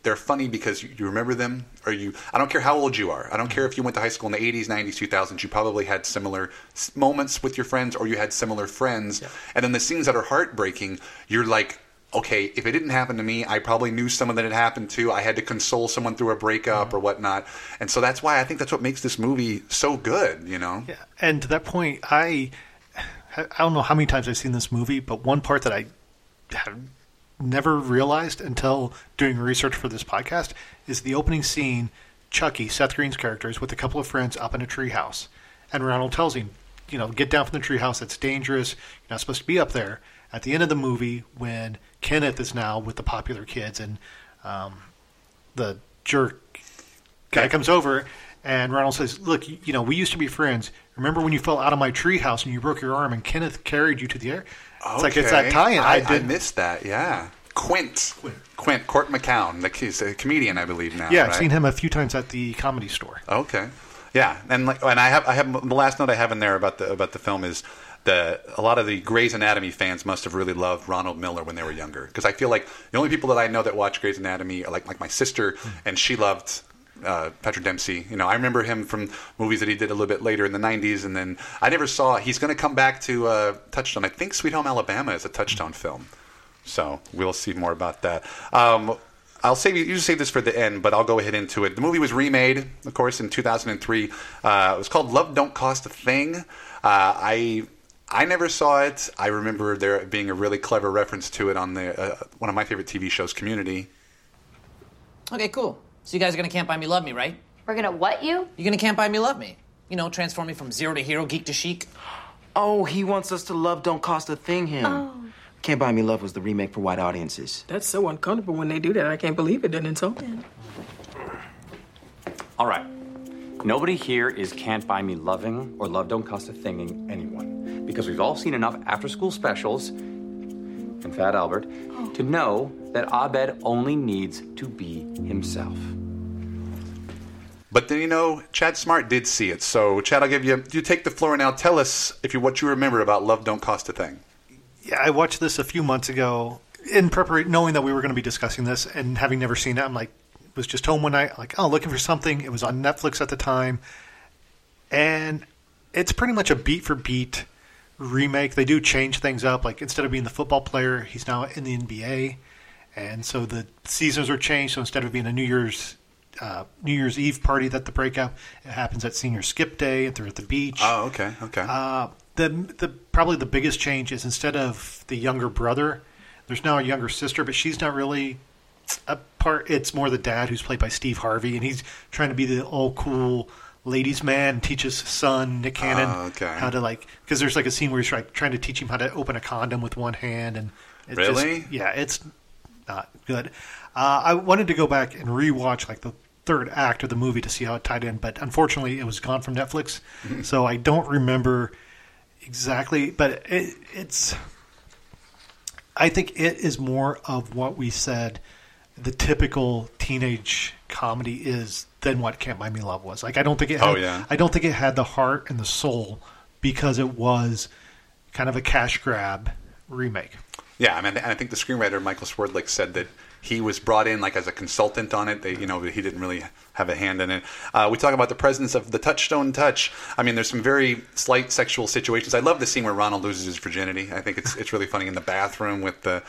they're funny because you, you remember them or you i don't care how old you are i don't care mm-hmm. if you went to high school in the 80s 90s 2000s you probably had similar moments with your friends or you had similar friends and then the scenes that are heartbreaking you're like okay if it didn't happen to me i probably knew someone that it happened to i had to console someone through a breakup or mm-hmm. whatnot and so that's why i think that's what makes this movie so good you know Yeah, and to that point, I I don't know how many times I've seen this movie, but one part that I have never realized until doing research for this podcast is the opening scene. Chucky, Seth Green's character, is with a couple of friends up in a treehouse, and Ronald tells him, "You know, get down from the treehouse. It's dangerous. You're not supposed to be up there." At the end of the movie, when Kenneth is now with the popular kids and um, the jerk guy comes over and Ronald says, "Look, you, you know, we used to be friends. Remember when you fell out of my treehouse and you broke your arm and Kenneth carried you to the air? It's like it's that tie-in. I, I, I did. missed that. Yeah, Quint. Quint. Cort McCown. The, he's a comedian, I believe now. yeah, I've right? seen him a few times at the comedy store. Okay. Yeah, and like, and I have I have the last note I have in there about the about the film is the a lot of the Grey's Anatomy fans must have really loved Ronald Miller when they were younger because I feel like the only people that I know that watch Grey's Anatomy are like like my sister and she loved. Uh, Patrick Dempsey, you know, I remember him from movies that he did a little bit later in the '90s, and then I never saw. He's going to come back to uh, Touchstone. I think Sweet Home Alabama is a Touchstone film, so we'll see more about that. Um, I'll save you. You save this for the end, but I'll go ahead into it. The movie was remade, of course, in 2003. Uh, it was called Love Don't Cost a Thing. Uh, I I never saw it. I remember there being a really clever reference to it on the uh, one of my favorite TV shows, Community. Okay, cool. So you guys are gonna Can't Buy Me Love Me, right? We're gonna what you? You're gonna Can't Buy Me Love Me. You know, transform me from zero to hero, geek to chic. Oh, he wants us to love Don't Cost a Thing him. Can't Buy Me Love was the remake for white audiences. That's so uncomfortable when they do that. I can't believe it didn't insult me. All right. Nobody here is can't buy me loving or love don't cost a thinging anyone. Because we've all seen enough after school specials and Fat Albert to know that Abed only needs to be himself. But then you know, Chad Smart did see it. So Chad, I'll give you you take the floor now. Tell us if you what you remember about Love Don't Cost a Thing. Yeah, I watched this a few months ago in preparation, knowing that we were going to be discussing this and having never seen it. I'm like, was just home one night, like, oh, looking for something. It was on Netflix at the time, and it's pretty much a beat for beat remake. They do change things up. Like instead of being the football player, he's now in the NBA, and so the seasons are changed. So instead of being a New Year's uh, New Year's Eve party that the breakup, it happens at senior skip day, and they're at the beach. Oh, okay, okay. Uh, the the probably the biggest change is instead of the younger brother, there's now a younger sister, but she's not really a part. It's more the dad who's played by Steve Harvey, and he's trying to be the all cool ladies' man teaches his son Nick Cannon Oh, okay. how to like because there's like a scene where he's like trying to teach him how to open a condom with one hand, and it's Really? just, yeah, it's not good. Uh, I wanted to go back and rewatch like the third act of the movie to see how it tied in, but unfortunately, it was gone from Netflix, so I don't remember exactly. But it, it's, I think it is more of what we said the typical teenage comedy is than what Can't Buy Me Love was. Like I don't think it. Had, Oh, yeah. I don't think it had the heart and the soul because it was kind of a cash grab remake. Yeah, I mean, and I think the screenwriter Michael Swerdlick said that he was brought in like as a consultant on it. They, you know, he didn't really have a hand in it. Uh, we talk about the presence of the touchstone touch. I mean, there's some very slight sexual situations. I love the scene where Ronald loses his virginity. I think it's it's really funny in the bathroom with the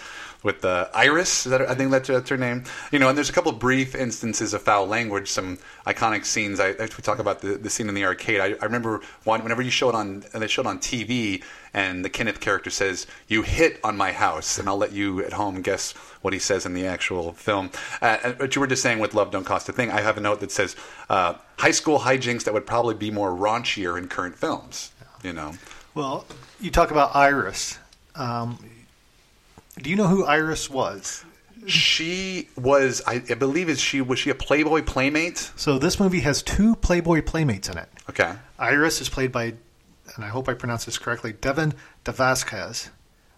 with the Iris. Is that I think that's, that's her name. You know, and there's a couple brief instances of foul language, some iconic scenes. I, if we talk about the, the scene in the arcade, I, I remember one, whenever you show it on, and they show it on TV, and the Kenneth character says, "You hit on my house," and I'll let you at home guess what he says in the actual film. Uh, but you were just saying with "Love Don't Cost a Thing." I have a note that says uh, high school hijinks that would probably be more raunchier in current films. You know, Well, you talk about Iris. Um, do you know who Iris was? she was, I, I believe, is she was she a Playboy playmate? So this movie has two Playboy playmates in it. Okay. Iris is played by, and I hope I pronounce this correctly, Devin DeVasquez.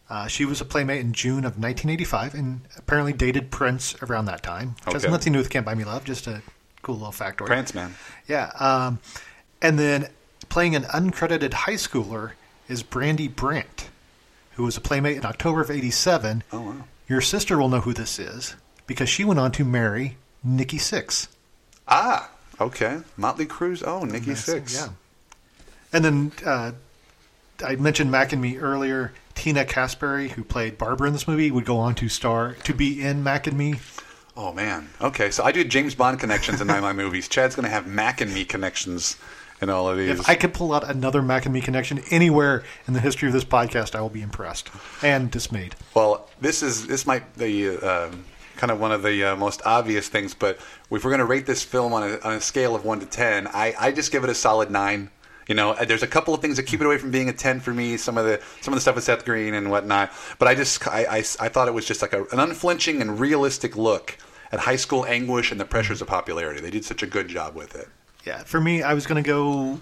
Uh, she was a playmate in June of 1985 and apparently dated Prince around that time, which has nothing to do with Can't Buy Me Love, just a cool little factoid. Prince, man. Yeah. Um, and then playing an uncredited high schooler is Brandi Brandt, who was a playmate in October of 87. Oh, wow. Your sister will know who this is because she went on to marry Nikki Sixx. Ah, okay. Mötley Crüe. Oh, Nikki Sixx. Yeah. And then uh, I mentioned Mac and Me earlier. Tina Caspary, who played Barbara in this movie, would go on to star to be in Mac and Me. Oh man. Okay, so I do James Bond connections in my, my movies. Chad's going to have Mac and me connections in all of these. If I could pull out another Mac and Me connection anywhere in the history of this podcast, I will be impressed and dismayed. Well, this is this might be uh, kind of one of the uh, most obvious things, but if we're going to rate this film on a, on a scale of one to ten, I, I just give it a solid nine. You know, uh, there's a couple of things that keep it away from being a ten for me. Some of the some of the stuff with Seth Green and whatnot, but I just I, I, I thought it was just like a, an unflinching and realistic look at high school anguish and the pressures of popularity. They did such a good job with it. Yeah, for me, I was going to go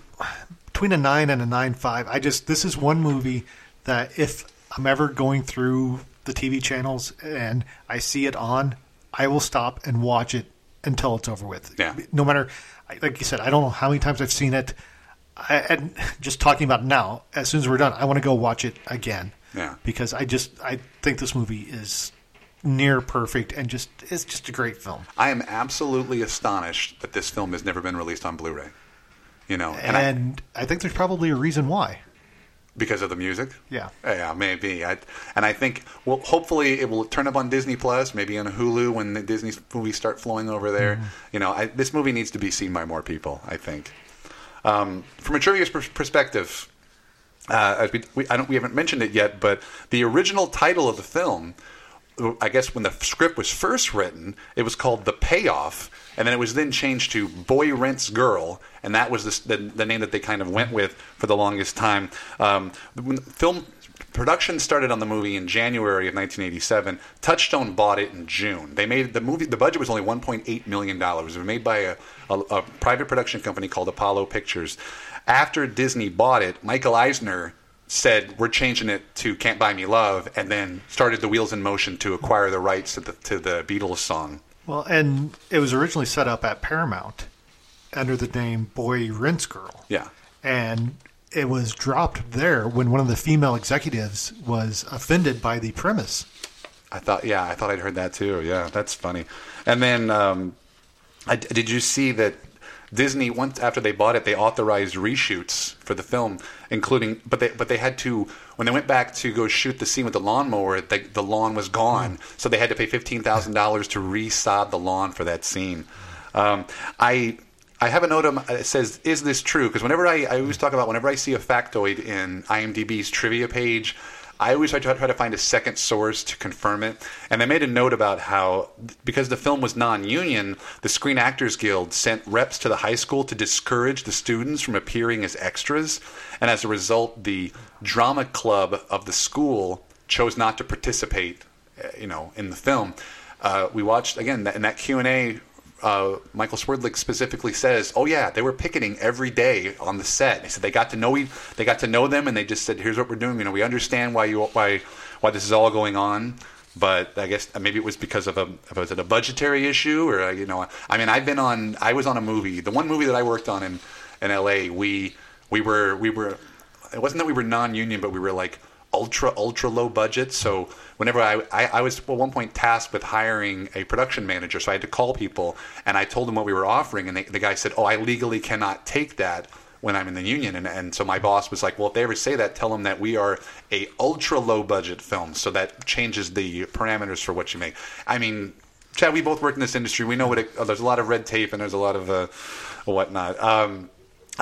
between a nine and a nine five. I just this is one movie that if I'm ever going through the TV channels and I see it on, I will stop and watch it until it's over with. Yeah. No matter, like you said, I don't know how many times I've seen it. I, and just talking about now, as soon as we're done, I want to go watch it again. Yeah. Because I just I think this movie is near perfect and just it's just a great film. I am absolutely astonished that this film has never been released on Blu-ray. You know, and, And, I, I think there's probably a reason why. because of the music. Yeah. Yeah, maybe. I, and I think, well, hopefully it will turn up on Disney Plus, maybe on Hulu when the Disney movies start flowing over there. You know, I, this movie needs to be seen by more people. I think. Um, from a trivia perspective, uh, as we, we, I don't, we haven't mentioned it yet, but the original title of the film, I guess when the script was first written, it was called The Payoff, and then it was then changed to Boy Rents Girl, and that was the, the, the name that they kind of went with for the longest time. Um, film production started on the movie in January of 1987. Touchstone bought it in June. They made the movie. The budget was only 1.8 million dollars. It was made by a, a, a private production company called Apollo Pictures. After Disney bought it, Michael Eisner said, "We're changing it to Can't Buy Me Love," and then started the wheels in motion to acquire the rights to the to the Beatles song. Well, and it was originally set up at Paramount under the name Boy Rents Girl. Yeah. And it was dropped there when one of the female executives was offended by the premise. I thought, yeah, I thought I'd heard that too. Yeah, that's funny. And then, um, I, did you see that Disney once after they bought it, they authorized reshoots for the film, including, but they but they had to when they went back to go shoot the scene with the lawnmower, the, the lawn was gone, so they had to pay fifteen thousand dollars to resod the lawn for that scene. Um, I. I have a note that says, "Is this true?" Because whenever I, I always talk about whenever I see a factoid in IMDb's trivia page, I always try to try to find a second source to confirm it. And I made a note about how because the film was non-union, the Screen Actors Guild sent reps to the high school to discourage the students from appearing as extras, and as a result, the drama club of the school chose not to participate, uh, you know, in the film. Uh, we watched again in that Q and A uh, Michael Swerdlick specifically says, "Oh yeah, they were picketing every day on the set." He said they got to know e- they got to know them, and they just said, "Here's what we're doing. You know, we understand why you why why this is all going on." But I guess maybe it was because of a was it a budgetary issue or uh, you know I mean I've been on I was on a movie the one movie that I worked on in in L.A. we we were we were it wasn't that we were non-union but we were like ultra ultra low budget. So whenever I, I i was at one point tasked with hiring a production manager so i had to call people and i told them what we were offering and they, the guy said oh i legally cannot take that when i'm in the union. And, and so my boss was like well if they ever say that tell them that we are a ultra low budget film. So that changes the parameters for what you make. I mean chad we both work in this industry. We know what it, there's a lot of red tape and there's a lot of uh, whatnot. Um,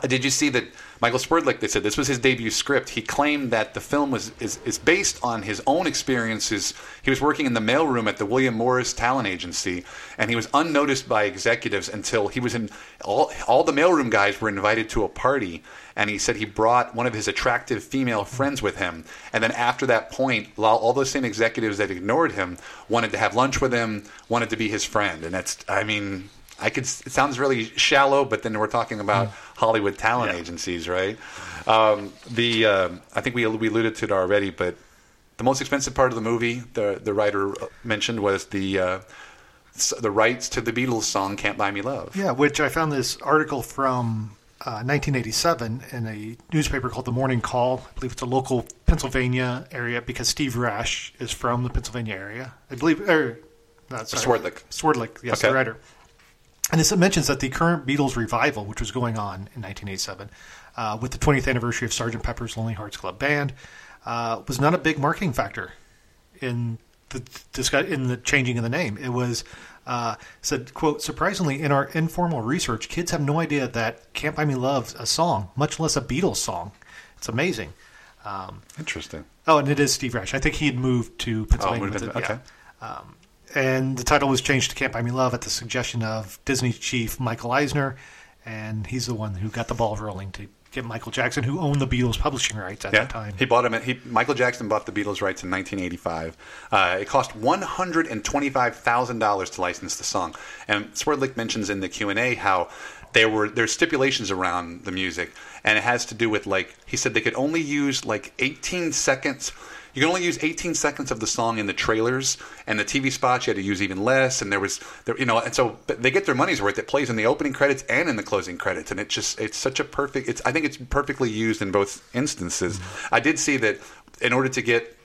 Did you see that Michael Swerdlick? They said this was his debut script. He claimed that the film was is, is based on his own experiences. He was working in the mailroom at the William Morris Talent Agency, and he was unnoticed by executives until he was in. All all the mailroom guys were invited to a party, and he said he brought one of his attractive female friends with him. And then after that point, all those same executives that ignored him wanted to have lunch with him, wanted to be his friend, and that's. I mean. I could. It sounds really shallow, but then we're talking about Hollywood talent agencies, right? Um, the uh, I think we we alluded to it already, but the most expensive part of the movie, the the writer mentioned, was the uh, the rights to the Beatles song "Can't Buy Me Love." Yeah, which I found this article from uh, 1987 in a newspaper called The Morning Call. I believe it's a local Pennsylvania area because Steve Rash is from the Pennsylvania area. I believe, or not sorry, Swerdlick. Swerdlick, yes, Okay. the writer. And this mentions that the current Beatles revival, which was going on in 1987, uh, with the 20th anniversary of Sgt. Pepper's Lonely Hearts Club Band, uh, was not a big marketing factor in the in the changing of the name. It was uh, said, "quote Surprisingly, in our informal research, kids have no idea that "Can't Buy Me Love" a song, much less a Beatles song. It's amazing." Um, Interesting. Oh, and it is Steve Rash. I think he had moved to Pennsylvania. moved with into- it, yeah. okay. Um, and the title was changed to "Can't Buy Me Love" at the suggestion of Disney chief Michael Eisner, and he's the one who got the ball rolling to get Michael Jackson, who owned the Beatles publishing rights at yeah, that time. he bought him. He Michael Jackson bought the Beatles rights in 1985. Uh, it cost 125 thousand dollars to license the song. And Swerdlick mentions in the Q and A how there were there's stipulations around the music, and it has to do with like he said they could only use like 18 seconds. You can only use 18 seconds of the song in the trailers, and the TV spots you had to use even less. And there was, there, you know, and so they get their money's worth. It plays in the opening credits and in the closing credits, and it just it's such a perfect. It's I think it's perfectly used in both instances. I did see that in order to get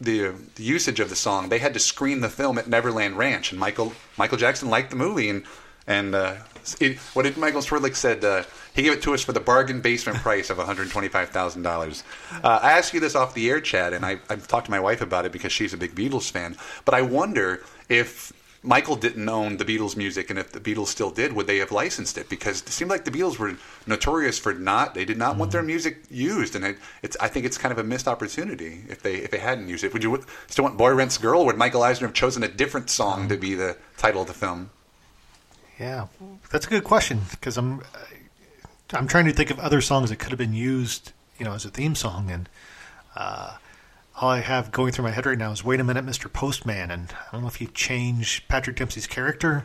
the, the usage of the song, they had to screen the film at Neverland Ranch, and Michael Michael Jackson liked the movie, and and uh, it, what did Michael Swerdlick said? Uh, he gave it to us for the bargain basement price of one hundred twenty five thousand dollars. Uh, I asked you this off the air, Chad, and I, I've talked to my wife about it because she's a big Beatles fan. But I wonder if Michael didn't own the Beatles music, and if the Beatles still did, would they have licensed it? Because it seemed like the Beatles were notorious for not. They did not want their music used, and it, it's. I think it's kind of a missed opportunity if they if they hadn't used it. Would you still want "Boy Rents Girl"? Or would Michael Eisner have chosen a different song to be the title of the film? Yeah, that's a good question because I'm I'm trying to think of other songs that could have been used, you know, as a theme song, and uh, all I have going through my head right now is "Wait a Minute, Mr. Postman," and I don't know if you change Patrick Dempsey's character.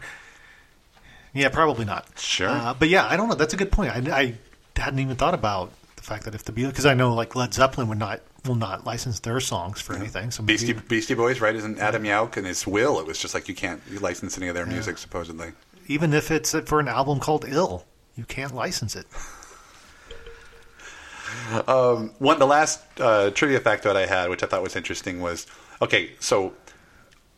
Yeah, probably not. Sure, uh, but yeah, I don't know. That's a good point. I, I hadn't even thought about the fact that if the Beatles, because I know like Led Zeppelin would not will not license their songs for anything. So maybe, Beastie, Beastie Boys, right? Isn't Adam Yauch and his will? It was just like you can't you license any of their music, supposedly. even if it's for an album called "Ill," you can't license it. Um, one, the last uh, trivia factoid I had, which I thought was interesting, was okay. So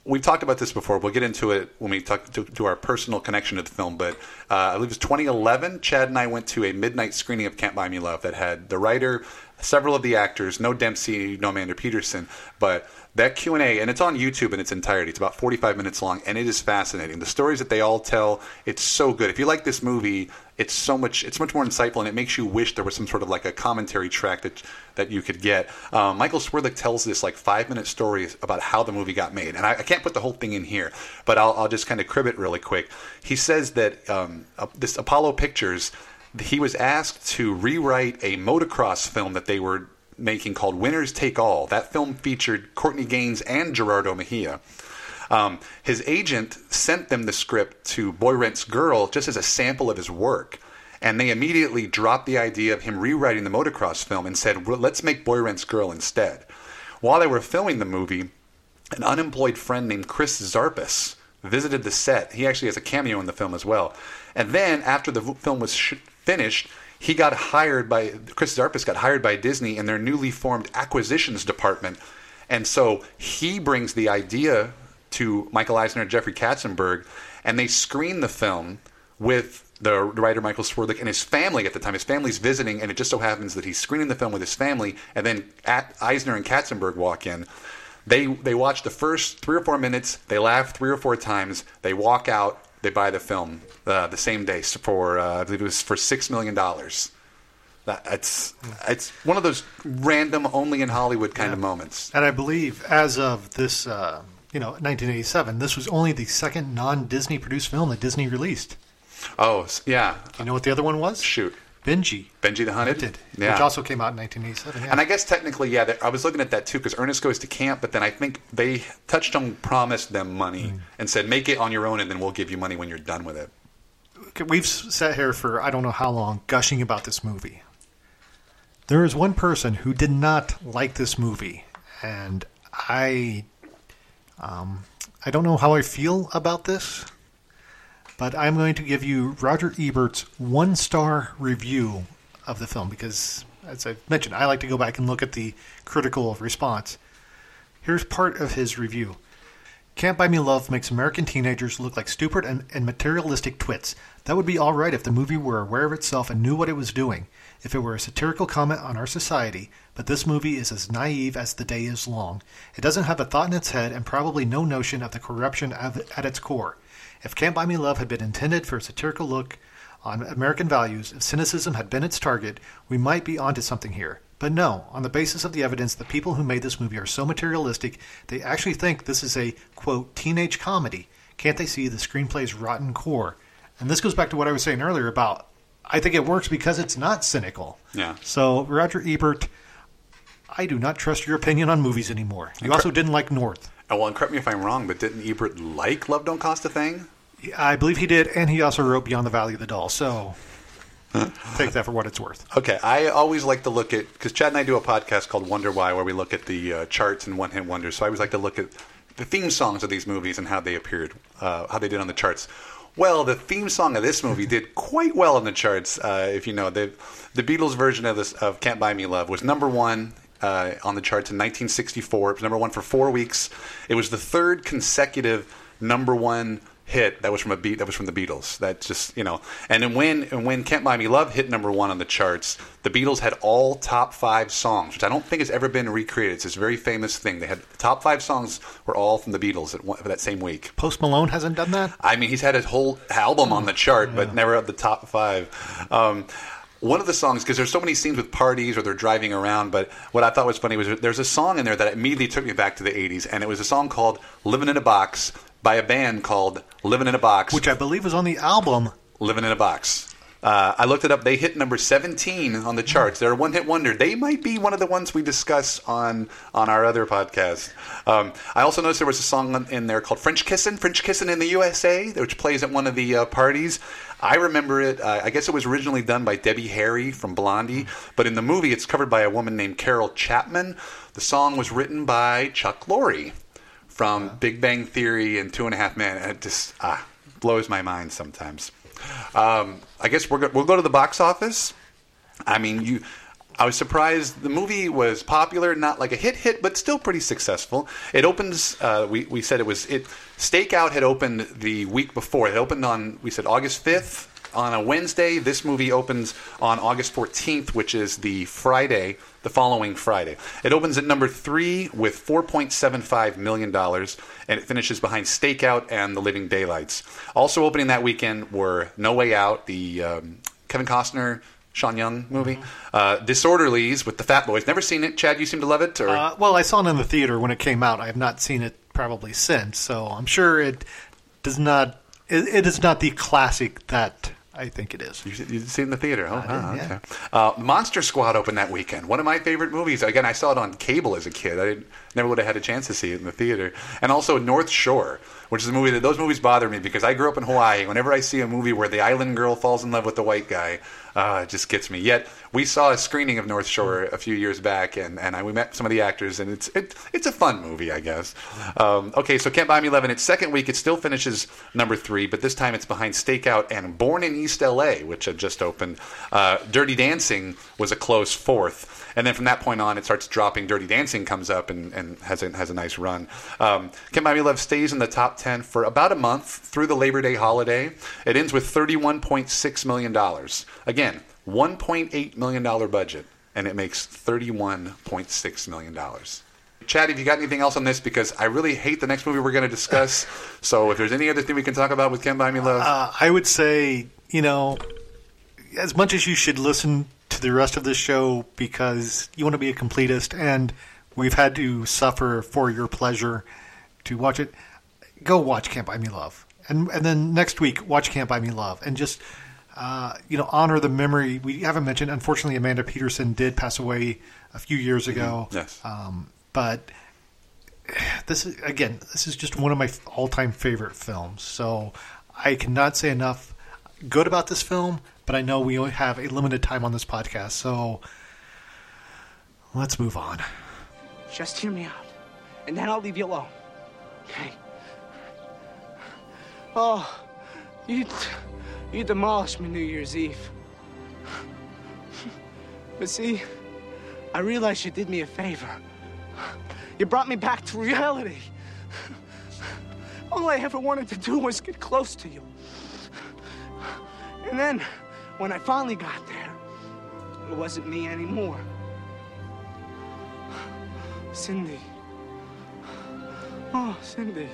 we've talked about this before. We'll get into it when we talk to, to our personal connection to the film. But uh, I believe it was 2011. Chad and I went to a midnight screening of Can't Buy Me Love that had the writer, several of the actors, no Dempsey, no Amanda Peterson, but that Q and A, and it's on YouTube in its entirety. It's about 45 minutes long, and it is fascinating. The stories that they all tell, it's so good. If you like this movie, it's so much. It's much more insightful, and it makes you wish there was some sort of like a commentary track that that you could get. Um, Michael Swerdlick tells this like five minute story about how the movie got made, and I, I can't put the whole thing in here, but I'll, I'll just kind of crib it really quick. He says that um, uh, this Apollo Pictures, he was asked to rewrite a motocross film that they were making called Winners Take All. That film featured Courtney Gaines and Gerardo Mejia. Um, his agent sent them the script to Boy Rent's Girl just as a sample of his work. And they immediately dropped the idea of him rewriting the motocross film and said, well, let's make Boy Rent's Girl instead. While they were filming the movie, an unemployed friend named Chris Zarpis visited the set. He actually has a cameo in the film as well. And then, after the film was sh- finished, he got hired by Chris Zarpis got hired by Disney in their newly formed acquisitions department, and so he brings the idea to Michael Eisner and Jeffrey Katzenberg, and they screen the film with the writer Michael Swerdlick and his family at the time. His family's visiting, and it just so happens that he's screening the film with his family, and then at Eisner and Katzenberg walk in. They they watch the first three or four minutes. They laugh three or four times. They walk out. They buy the film uh, the same day for uh, I believe it was for six million dollars. That, it's it's one of those random, only in Hollywood kind of moments. And I believe, as of this, uh, you know, 1987, this was only the second non-Disney produced film that Disney released. Oh, yeah. You know what the other one was? Shoot. Benji. Benji the Hunted? Hunted, Yeah. which also came out in 1987. Yeah. And I guess technically, yeah, I was looking at that too because Ernest goes to camp, but then I think they Touchstone promised them money Mm. and said, "Make it on your own, and then we'll give you money when you're done with it." We've sat here for I don't know how long gushing about this movie. There is one person who did not like this movie, and I, um, I don't know how I feel about this, but I'm going to give you Roger Ebert's one star review of the film because, as I mentioned, I like to go back and look at the critical response. Here's part of his review. Can't Buy Me Love makes American teenagers look like stupid and, and materialistic twits. That would be all right if the movie were aware of itself and knew what it was doing, if it were a satirical comment on our society, but this movie is as naive as the day is long. It doesn't have a thought in its head and probably no notion of the corruption of, at its core. If Can't Buy Me Love had been intended for a satirical look on American values, if cynicism had been its target, we might be onto something here. But no, on the basis of the evidence, the people who made this movie are so materialistic, they actually think this is a, quote, teenage comedy. Can't they see the screenplay's rotten core? And this goes back to what I was saying earlier about I think it works because it's not cynical. Yeah. So, Roger Ebert, I do not trust your opinion on movies anymore. You also didn't like North. Oh, well, and correct me if I'm wrong, but didn't Ebert like Love Don't Cost a Thing? I believe he did, and he also wrote Beyond the Valley of the Doll. So, take that for what it's worth. Okay, I always like to look at because Chad and I do a podcast called Wonder Why, where we look at the uh, charts and one hit wonders. So I always like to look at the theme songs of these movies and how they appeared, uh, how they did on the charts. Well, the theme song of this movie did quite well on the charts. Uh, if you know, the the Beatles version of this of "Can't Buy Me Love" was number one uh, on the charts in 1964. It was number one for four weeks. It was the third consecutive number one hit that was from a beat that was from the Beatles. That just you know, and then when and when "Can't Buy Me Love" hit number one on the charts, the Beatles had all top five songs, which I don't think has ever been recreated. It's this very famous thing. They had the top five songs were all from the Beatles at one, that same week. Post Malone hasn't done that? I mean, he's had his whole album on the chart, but never at the top five. Um, one of the songs, because there's so many scenes with parties or they're driving around, but what I thought was funny was there's a song in there that immediately took me back to the 80s, and it was a song called Living in a Box by a band called Living in a Box. Which I believe was on the album. Living in a Box. Uh, I looked it up. They hit number 17 on the charts. They're a one hit wonder. They might be one of the ones we discuss on on our other podcast. Um, I also noticed there was a song in there called French Kissin', French Kissin' in the USA, which plays at one of the uh, parties. I remember it. Uh, I guess it was originally done by Debbie Harry from Blondie, but in the movie it's covered by a woman named Carol Chapman. The song was written by Chuck Lorre from Big Bang Theory and Two and a Half Men. And it just ah, blows my mind sometimes. Um, I guess we're go- we'll go to the box office. I mean, you. I was surprised. The movie was popular, not like a hit hit, but still pretty successful. It opens. Uh, we we said it was it. Stakeout had opened the week before. It opened on we said August fifth on a Wednesday. This movie opens on August fourteenth, which is the Friday, the following Friday. It opens at number three with four point seven five million dollars, and it finishes behind Stakeout and The Living Daylights. Also opening that weekend were No Way Out, the um, Kevin Costner. Sean Young movie, uh, Disorderlies with the Fat Boys. Never seen it. Chad, you seem to love it. Or Uh, well, I saw it in the theater when it came out. I have not seen it probably since, so I'm sure it does not. It, it is not the classic that I think it is. You, you see it in the theater? Oh, wow, did, yeah. okay. Uh, Monster Squad opened that weekend. One of my favorite movies. Again, I saw it on cable as a kid. I never would have had a chance to see it in the theater. And also North Shore, which is a movie that those movies bother me because I grew up in Hawaii. Whenever I see a movie where the island girl falls in love with the white guy, uh, it just gets me. Yet we saw a screening of North Shore a few years back, and, and I, we met some of the actors, and it's it, it's a fun movie, I guess. Um, okay, so Can't Buy Me Love in its second week, it still finishes number three, but this time it's behind Stakeout and Born in East LA, which had just opened. Uh, Dirty Dancing was a close fourth. And then from that point on, it starts dropping. Dirty Dancing comes up and, and has, a, has a nice run. Um, Can't Buy Me Love stays in the top 10 for about a month through the Labor Day holiday. It ends with $31.6 million. Again, $1.8 million budget, and it makes $31.6 million. Chad, have you got anything else on this? Because I really hate the next movie we're going to discuss. [LAUGHS] so if there's any other thing we can talk about with Can't Buy Me Love. Uh, I would say, you know, as much as you should listen to the rest of the show because you want to be a completist, and we've had to suffer for your pleasure to watch it. Go watch Can't Buy Me Love, and and then next week watch Can't Buy Me Love, and just uh, you know honor the memory. We haven't mentioned, unfortunately, Amanda Peterson did pass away a few years ago. Yes. Um, but this is again, this is just one of my all-time favorite films. So I cannot say enough good about this film. But I know we only have a limited time on this podcast, so let's move on. Just hear me out, and then I'll leave you alone. Okay? Oh, you, you demolished me New Year's Eve. But see, I realized you did me a favor. You brought me back to reality. All I ever wanted to do was get close to you. And then, when I finally got there, it wasn't me anymore. Cindy. Oh, Cindy.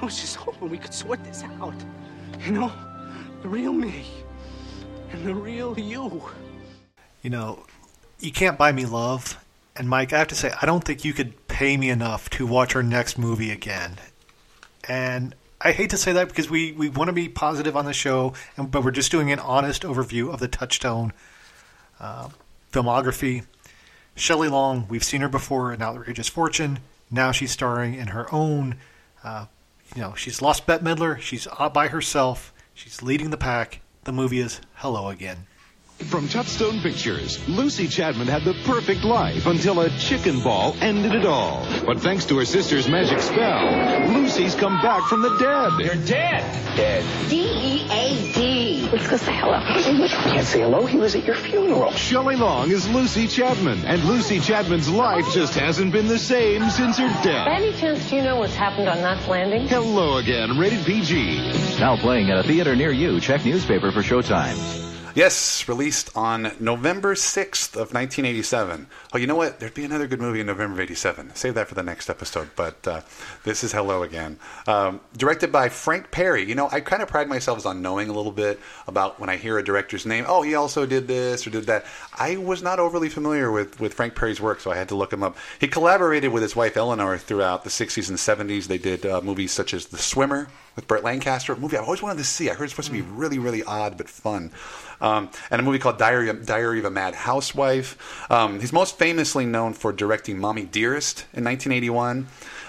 I was just hoping we could sort this out. You know, the real me and the real you. You know, you can't buy me love. And Mike, I have to say, I don't think you could pay me enough to watch our next movie again. And I hate to say that because we, we want to be positive on the show, and, but we're just doing an honest overview of the Touchstone uh, filmography. Shelley Long, we've seen her before in Outrageous Fortune. Now she's starring in her own. Uh, you know, she's lost Bette Midler. She's by herself. She's leading the pack. The movie is Hello Again. From Touchstone Pictures, Lucy Chapman had the perfect life until a chicken ball ended it all. But thanks to her sister's magic spell, Lucy's come back from the dead. You're dead. Dead. D-E-A-D. Let's go say hello. Can't say hello. He was at your funeral. Shelley Long is Lucy Chapman, and Lucy Chapman's life just hasn't been the same since her By death. any chance, do you know what's happened on Knots Landing? Hello again, rated PG. Now playing at a theater near you. Check newspaper for showtime. Yes, released on November 6th of 1987. Oh, you know what? There'd be another good movie in November of 87. Save that for the next episode, but uh, this is Hello Again. Um, directed by Frank Perry. You know, I kind of pride myself on knowing a little bit about when I hear a director's name, oh, he also did this or did that. I was not overly familiar with, with Frank Perry's work, so I had to look him up. He collaborated with his wife Eleanor throughout the 60s and 70s. They did uh, movies such as The Swimmer with Burt Lancaster, a movie I've always wanted to see. I heard it's supposed to be really, really odd but fun. Um, and a movie called Diary, Diary of a Mad Housewife. Um, he's most famously known for directing Mommy Dearest in 1981.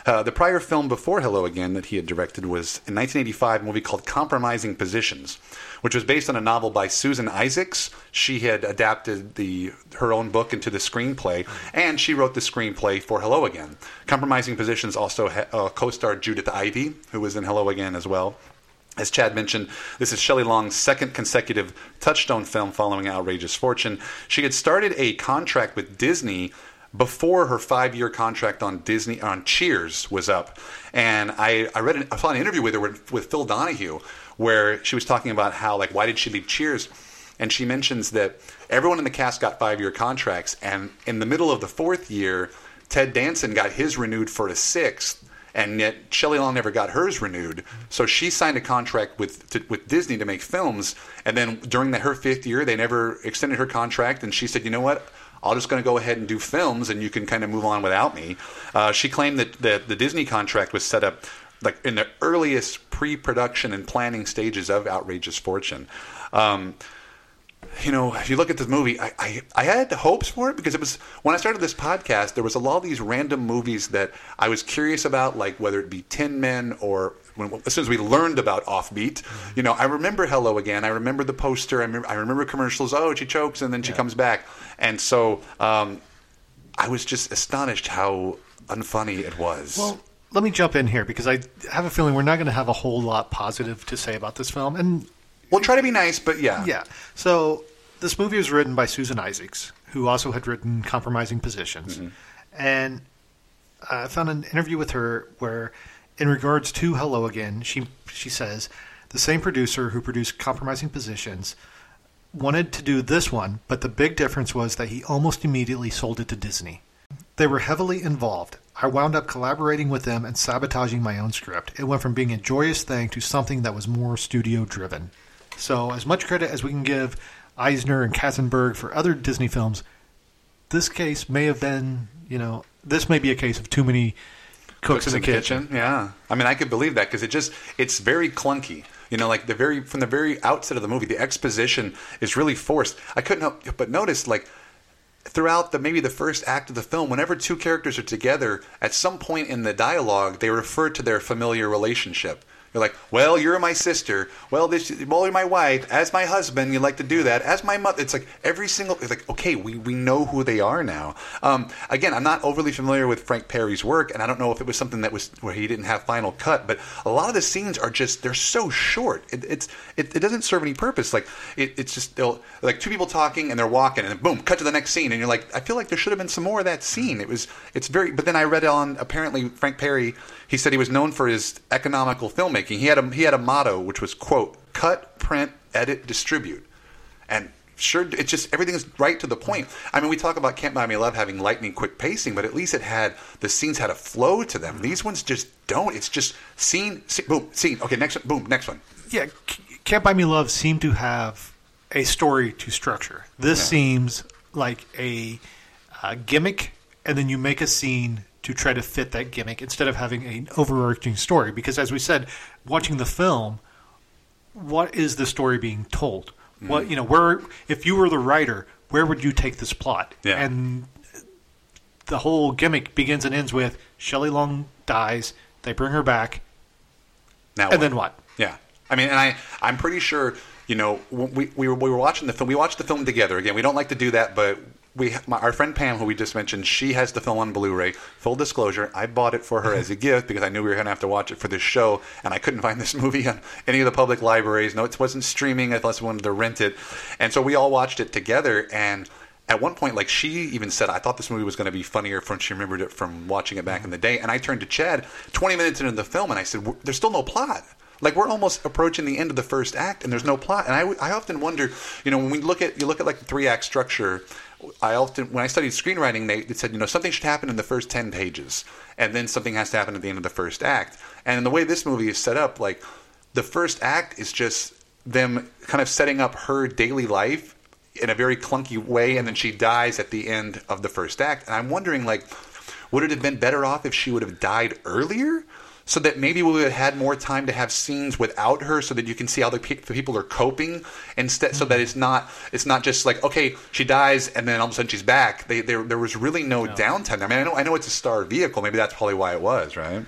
Uh, the prior film before Hello Again that he had directed was in 1985 a movie called Compromising Positions, which was based on a novel by Susan Isaacs. She had adapted the her own book into the screenplay, and she wrote the screenplay for Hello Again. Compromising Positions also ha- uh, co-starred Judith Ivey, who was in Hello Again as well. As Chad mentioned, this is Shelley Long's second consecutive Touchstone film following Outrageous Fortune. She had started a contract with Disney before her five-year contract on Disney on Cheers was up, and I, I read an, I saw an interview with her with, with Phil Donahue where she was talking about how like why did she leave Cheers, and she mentions that everyone in the cast got five-year contracts, and in the middle of the fourth year, Ted Danson got his renewed for a sixth and yet Shelley Long never got hers renewed. So she signed a contract with to, with Disney to make films, and then during the, her fifth year, they never extended her contract, and she said, "You know what? I'm just going to go ahead and do films, and you can kind of move on without me." Uh, she claimed that the, the Disney contract was set up like in the earliest pre-production and planning stages of Outrageous Fortune. Um, you know, if you look at this movie, I, I, I had hopes for it because it was when I started this podcast, there was a lot of these random movies that I was curious about, like whether it be Tin Men or when, as soon as we learned about Offbeat, you know, I remember Hello Again. I remember the poster. I remember, I remember commercials. Oh, she chokes and then she comes back. And so um, I was just astonished how unfunny it was. Well, let me jump in here because I have a feeling we're not going to have a whole lot positive to say about this film, and we'll try to be nice, but yeah, yeah. So this movie was written by Susan Isaacs, who also had written Compromising Positions, mm-hmm. and I found an interview with her where, in regards to Hello Again, she she says the same producer who produced Compromising Positions wanted to do this one, but the big difference was that he almost immediately sold it to Disney. They were heavily involved. I wound up collaborating with them and sabotaging my own script. It went from being a joyous thing to something that was more studio driven. So, as much credit as we can give Eisner and Katzenberg for other Disney films, this case may have been, you know, this may be a case of too many cooks, in the, kitchen. Yeah, I mean, I could believe that because it just it's very clunky. You know, like the very from the very outset of the movie, the exposition is really forced. I couldn't help but notice, like throughout the maybe the first act of the film, whenever two characters are together, at some point in the dialogue, they refer to their familiar relationship. You're like, well, you're my sister. Well, this, well, you're my wife. As my husband, you like to do that. As my mother, it's like every single. It's like, okay, we, we know who they are now. Um, again, I'm not overly familiar with Frank Perry's work, and I don't know if it was something that was where he didn't have final cut. But a lot of the scenes are just they're so short. It, it's it, it doesn't serve any purpose. Like it, it's just like two people talking and they're walking, and then boom, cut to the next scene, and you're like, I feel like there should have been some more of that scene. It was it's very. But then I read on apparently Frank Perry. He said he was known for his economical filmmaking. He had a he had a motto which was quote cut, print, edit, distribute, and sure it's just everything is right to the point. I mean, we talk about Can't Buy Me Love having lightning quick pacing, but at least it had the scenes had a flow to them. These ones just don't. It's just scene, scene boom, scene. Okay, next one, boom, next one. Yeah, Can't Buy Me Love seemed to have a story to structure. This Yeah. seems like a, uh gimmick, and then you make a scene to try to fit that gimmick instead of having an overarching story. Because as we said, watching the film, what is the story being told? What mm. you know, where if you were the writer, where would you take this plot? Yeah. And the whole gimmick begins and ends with Shelley Long dies, they bring her back, Now and then what? Yeah, I mean, and I I'm pretty sure you know we we were, we were watching the film. We watched the film together. Again, we don't like to do that, but we my, our friend Pam, who we just mentioned, she has the film on Blu-ray. Full disclosure, I bought it for her as a [LAUGHS] gift because I knew we were going to have to watch it for this show, and I couldn't find this [LAUGHS] movie on any of the public libraries. No, it wasn't streaming unless we wanted to rent it, and so we all watched it together and. At one point, like she even said, I thought this movie was going to be funnier from she remembered it from watching it back in the day. And I turned to Chad 20 minutes into the film and I said, There's still no plot. Like we're almost approaching the end of the first act, and there's no plot. And I, I often wonder, you know, when we look at you look at like the three act structure. I often when I studied screenwriting, they, they said you know something should happen in the first ten pages, and then something has to happen at the end of the first act. And the way this movie is set up, like the first act is just them kind of setting up her daily life in a very clunky way, and then she dies at the end of the first act. And I'm wondering, like, would it have been better off if she would have died earlier? So that maybe we would have had more time to have scenes without her, so that you can see how the, pe- the people are coping instead. So that it's mm-hmm. not it's not just like okay, she dies and then all of a sudden she's back. They, there there was really no, downtime. I mean, I know I know it's a star vehicle. Maybe that's probably why it was right.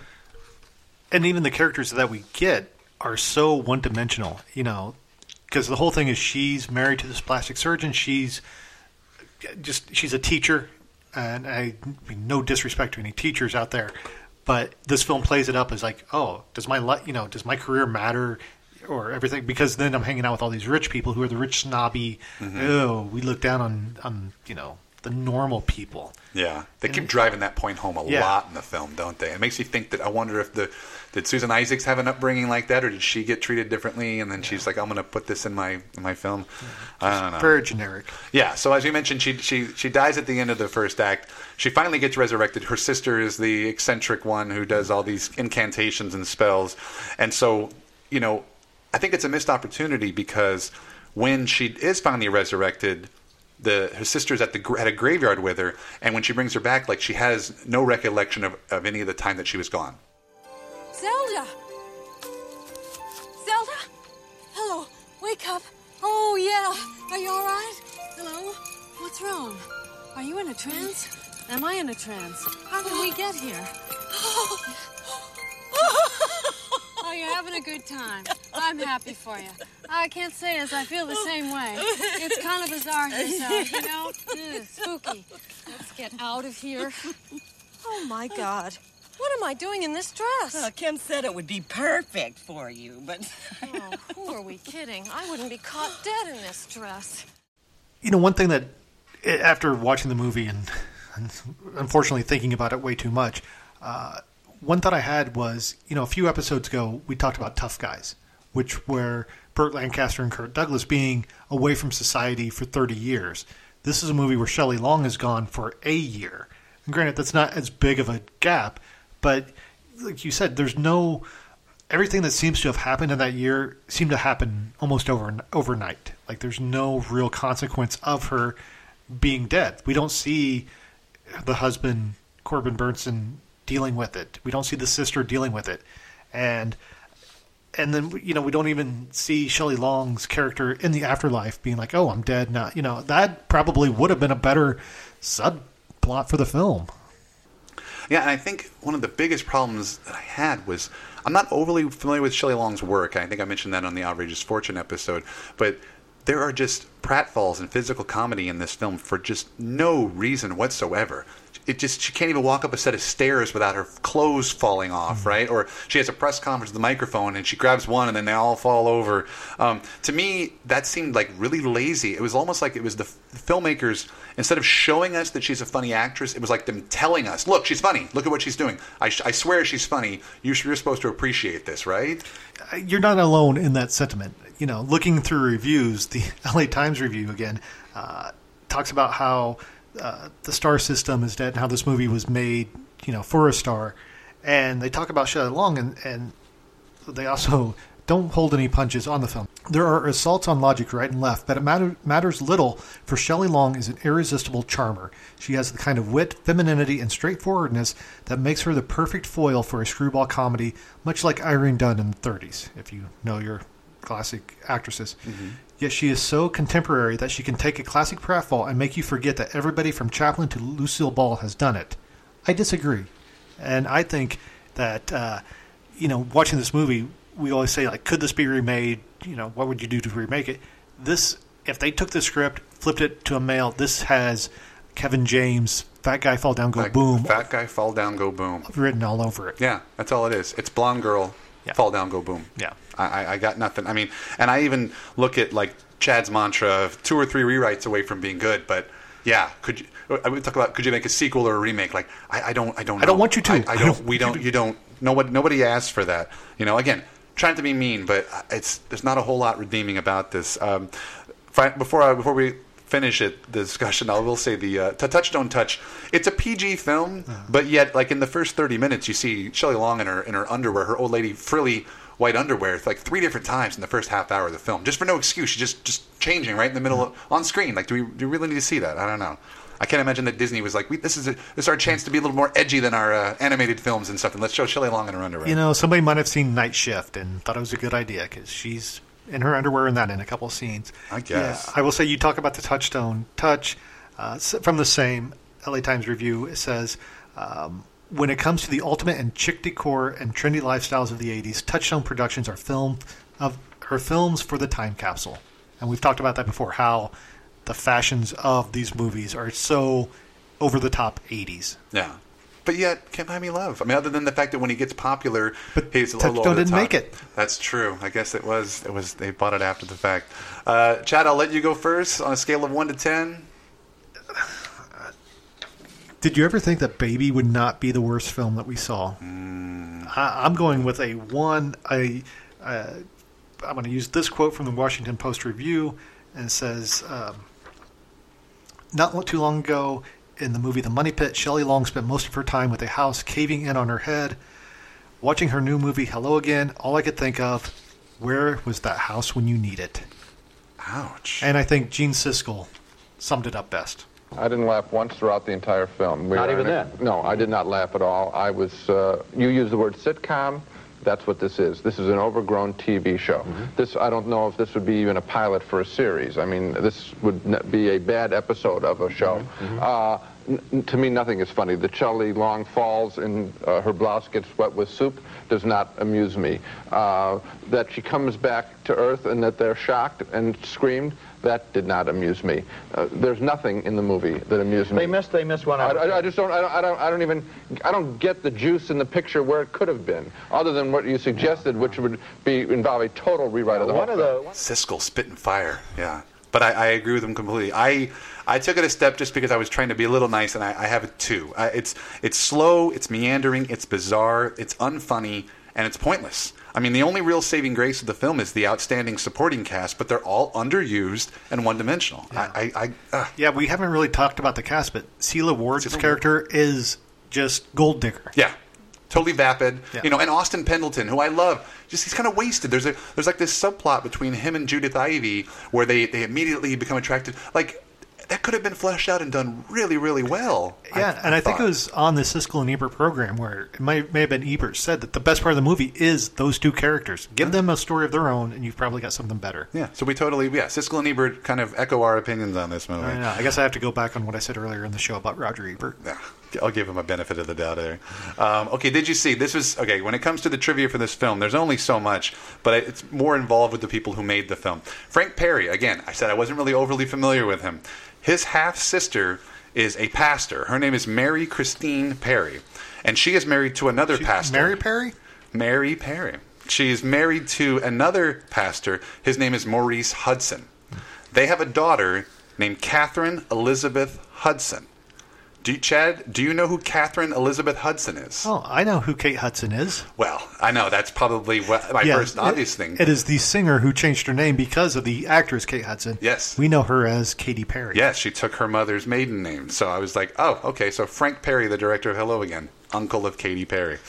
and even the characters that we get are so one dimensional, you know, because the whole thing is she's married to this plastic surgeon. She's just she's a teacher, and I mean, no disrespect to any teachers out there, but this film plays it up as like, oh, does my li- you know does my career matter? Or everything because then I'm hanging out with all these rich people who are the rich snobby. Mhm. Oh, we look down on on you know the normal people. Yeah, they keep driving that point home a Yeah. lot in the film, don't they? It makes you think that I wonder if the did Susan Isaacs have an upbringing like that, or did she get treated differently? And then she's like, "I'm going to put this in my in my film." I don't know. Very generic. Yeah. So as you mentioned, she she she dies at the end of the first act. She finally gets resurrected. Her sister is the eccentric one who does all these incantations and spells, and so you know, I think it's a missed opportunity because when she is finally resurrected, the her sister's at the at a graveyard with her, and when she brings her back, like she has no recollection of, of any of the time that she was gone. Zelda! Zelda? Hello, wake up. Oh, yeah. Are you all right? Hello? What's wrong? Are you in a trance? Am I in a trance? How did we get here? Oh, you're having a good time. I'm happy for you. I can't say as I feel the same way. It's kind of bizarre here, so, you know, ugh, spooky. Let's get out of here. Oh, my God. What am I doing in this dress? Uh, Kim said it would be perfect for you, but. Oh, who are we kidding? I wouldn't be caught dead in this dress. You know, one thing that eh, after watching the movie and, and unfortunately thinking about it way too much, uh, one thought I had was, you know, a few episodes ago we talked about Tough Guys, which were Burt Lancaster and Kirk Douglas being away from society for 30 years. This is a movie where Shelley Long has gone for a year. And granted, that's not as big of a gap, but like you said, there's no everything that seems to have happened in that year seemed to happen almost over overnight. Like there's no real consequence of her being dead. We don't see the husband Corbin Bernsen dealing with it. We don't see the sister dealing with it, and and then you know we don't even see Shelley Long's character in the afterlife being like, "Oh, I'm dead now." You know that probably would have been a better subplot for the film. Yeah, and I think one of the biggest problems that I had was I'm not overly familiar with Shelley Long's work. I think I mentioned that on the Outrageous Fortune episode, but there are just pratfalls and physical comedy in this film for just no reason whatsoever. It just she can't even walk up a set of stairs without her clothes falling off, right? Or she has a press conference with the microphone and she grabs one and then they all fall over. Um, to me, that seemed like really lazy. It was almost like it was the, f- the filmmakers instead of showing us that she's a funny actress, it was like them telling us, "Look, she's funny. Look at what she's doing. I, sh- I swear she's funny. You sh- You're supposed to appreciate this, right?" You're not alone in that sentiment. You know, looking through reviews, the [LAUGHS] LA Times review again uh, talks about how uh, the star system is dead and how this movie was made, you know, for a star. And they talk about Shelley Long, and, and they also don't hold any punches on the film. There are assaults on logic right and left, but it matter, matters little, for Shelley Long is an irresistible charmer. She has the kind of wit, femininity, and straightforwardness that makes her the perfect foil for a screwball comedy, much like Irene Dunne in the 30s, if you know your classic actresses. Yet she is so contemporary that she can take a classic pratfall and make you forget that everybody from Chaplin to Lucille Ball has done it. I disagree, and I think that uh, you know, watching this movie, we always say like, could this be remade? You know, what would you do to remake it? This, if they took the script, flipped it to a male, this has Kevin James, fat guy fall down, go Like, boom, Fat guy fall down, go boom. written all over it. Yeah, that's all it is. It's blonde girl, fall down, go boom. Yeah. I, I, got nothing. I mean, and I even look at like Chad's mantra of two or three rewrites away from being good. But yeah, could you? I would talk about could you make a sequel or a remake? Like I, I don't, I don't. Know. I don't want you to. I, I I don't. don't we don't. You don't. Nobody. Nobody asked for that. You know. Again, trying to be mean, but it's there's not a whole lot redeeming about this. Um, before I, before we finish it the discussion i will say the uh, to touch don't touch it's a pg film but yet like in the first 30 minutes you see Shelley long in her in her underwear her old lady frilly white underwear like three different times in the first half hour of the film just for no excuse she's just just changing right in the middle of, on screen like do we, do we really need to see that? I don't know. I can't imagine that Disney was like, we, "This is a, this is our chance to be a little more edgy than our uh, animated films and stuff, and let's show Shelley Long in her underwear." You know, somebody might have seen Night Shift and thought it was a good idea because she's in her underwear and that in a couple of scenes. I guess. Yeah, I will say you talk about the touchstone touch uh, from the same LA Times review. It says. Um, when it comes to the ultimate and chic decor and trendy lifestyles of the 80s, Touchstone Productions are film of are films for the time capsule. And we've talked about that before how the fashions of these movies are so over the top 80s. Yeah. But yet, Can't Buy Me Love. I mean, other than the fact that when he gets popular, he's a little Touchstone over the didn't top. make it. That's true. I guess it was. It was. They bought it after the fact. Uh, Chad, I'll let you go first on a scale of one to ten. Did you ever think that Baby would not be the worst film that we saw? I, I'm going with a one. I, uh, I'm going to use this quote from the Washington Post Review, and it says, um, "Not too long ago, in the movie The Money Pit, Shelley Long spent most of her time with a house caving in on her head. Watching her new movie Hello Again, all I could think of, where was that house when you need it?" Ouch. And I think Gene Siskel summed it up best. I didn't laugh once throughout the entire film. We Not even in a- that? No, I did not laugh at all. I was. Uh, you used the word sitcom. That's what this is. This is an overgrown TV show. This I don't know if this would be even a pilot for a series. I mean, this would be a bad episode of a show. Uh, n- n- to me, nothing is funny. The Shelley Long falls and uh, her blouse gets wet with soup does not amuse me. Uh, that she comes back to Earth and that they're shocked and screamed. That did not amuse me. Uh, there's nothing in the movie that amused me. They missed. They missed one. I. I, I just don't I, don't. I don't. I don't even. I don't get the juice in the picture where it could have been, other than what you suggested, which would be involve a total rewrite of the one whole film. Siskel spitting fire. Yeah. But I, I agree with him completely. I I took it a step just because I was trying to be a little nice, and I, I have it too. I, it's it's slow, it's meandering, it's bizarre, it's unfunny, and it's pointless. I mean, the only real saving grace of the film is the outstanding supporting cast, but they're all underused and one-dimensional. I, I, I uh, Yeah, we haven't really talked about the cast, but Sela Ward's character is just gold digger. Yeah. totally vapid. You know, and Austin Pendleton, who I love, just he's kind of wasted. There's a there's like this subplot between him and Judith Ivey where they they immediately become attracted. Like that could have been fleshed out and done really really well. Yeah, and I think it was on the Siskel and Ebert program where it might may have been Ebert said that the best part of the movie is those two characters. Give them a story of their own, and you've probably got something better. Yeah, so we totally yeah. Siskel and Ebert kind of echo our opinions on this movie. I, know. I guess I have to go back on what I said earlier in the show about Roger Ebert. Yeah. I'll give him a benefit of the doubt there. Um, okay, did you see this was okay? When it comes to the trivia for this film, there's only so much, but it's more involved with the people who made the film. Frank Perry, again, I said I wasn't really overly familiar with him. His half sister is a pastor. Her name is Mary Christine Perry, and she is married to another pastor. Mary Perry. Mary Perry. She is married to another pastor. His name is Maurice Hudson. They have a daughter named Catherine Elizabeth Hudson. Do you, Chad, do you know who Catherine Elizabeth Hudson is? Oh, I know who Kate Hudson is. Well, I know that's probably what, my Yeah, first it- obvious thing. It is the singer who changed her name because of the actress Kate Hudson. Yes. We know her as Katy Perry. Yes, she took her mother's maiden name. So I was like, oh, okay. So Frank Perry, the director of Hello Again, uncle of Katy Perry.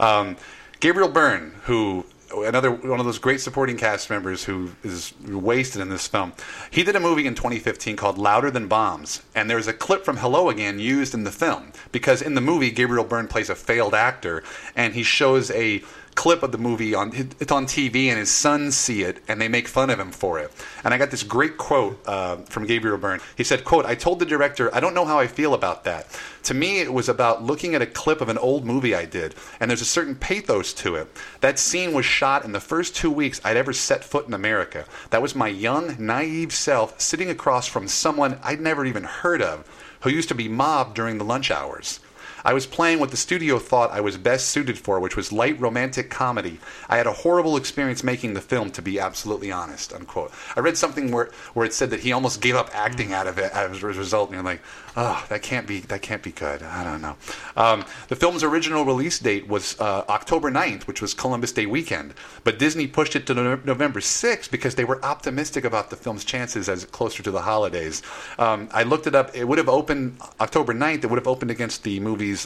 Um, Gabriel Byrne, who another one of those great supporting cast members who is wasted in this film. He did a movie in 2015 called Louder Than Bombs, and there's a clip from Hello Again used in the film because in the movie Gabriel Byrne plays a failed actor, and he shows a clip of the movie on it's on TV and his sons see it and they make fun of him for it. And I got this great quote uh, from Gabriel Byrne. He said, "quote I told the director I don't know how I feel about that. To me, it was about looking at a clip of an old movie I did, and there's a certain pathos to it. That scene was shot in the first two weeks I'd ever set foot in America. That was my young, naive self sitting across from someone I'd never even heard of, who used to be mobbed during the lunch hours." I was playing what the studio thought I was best suited for, which was light romantic comedy. I had a horrible experience making the film, to be absolutely honest. Unquote. I read something where where it said that he almost gave up acting out of it as a result, and you're like, oh, that can't be that can't be good. I don't know. Um, the film's original release date was uh, October 9th, which was Columbus Day weekend, but Disney pushed it to no- November 6th because they were optimistic about the film's chances as closer to the holidays. Um, I looked it up. It would have opened October 9th. It would have opened against the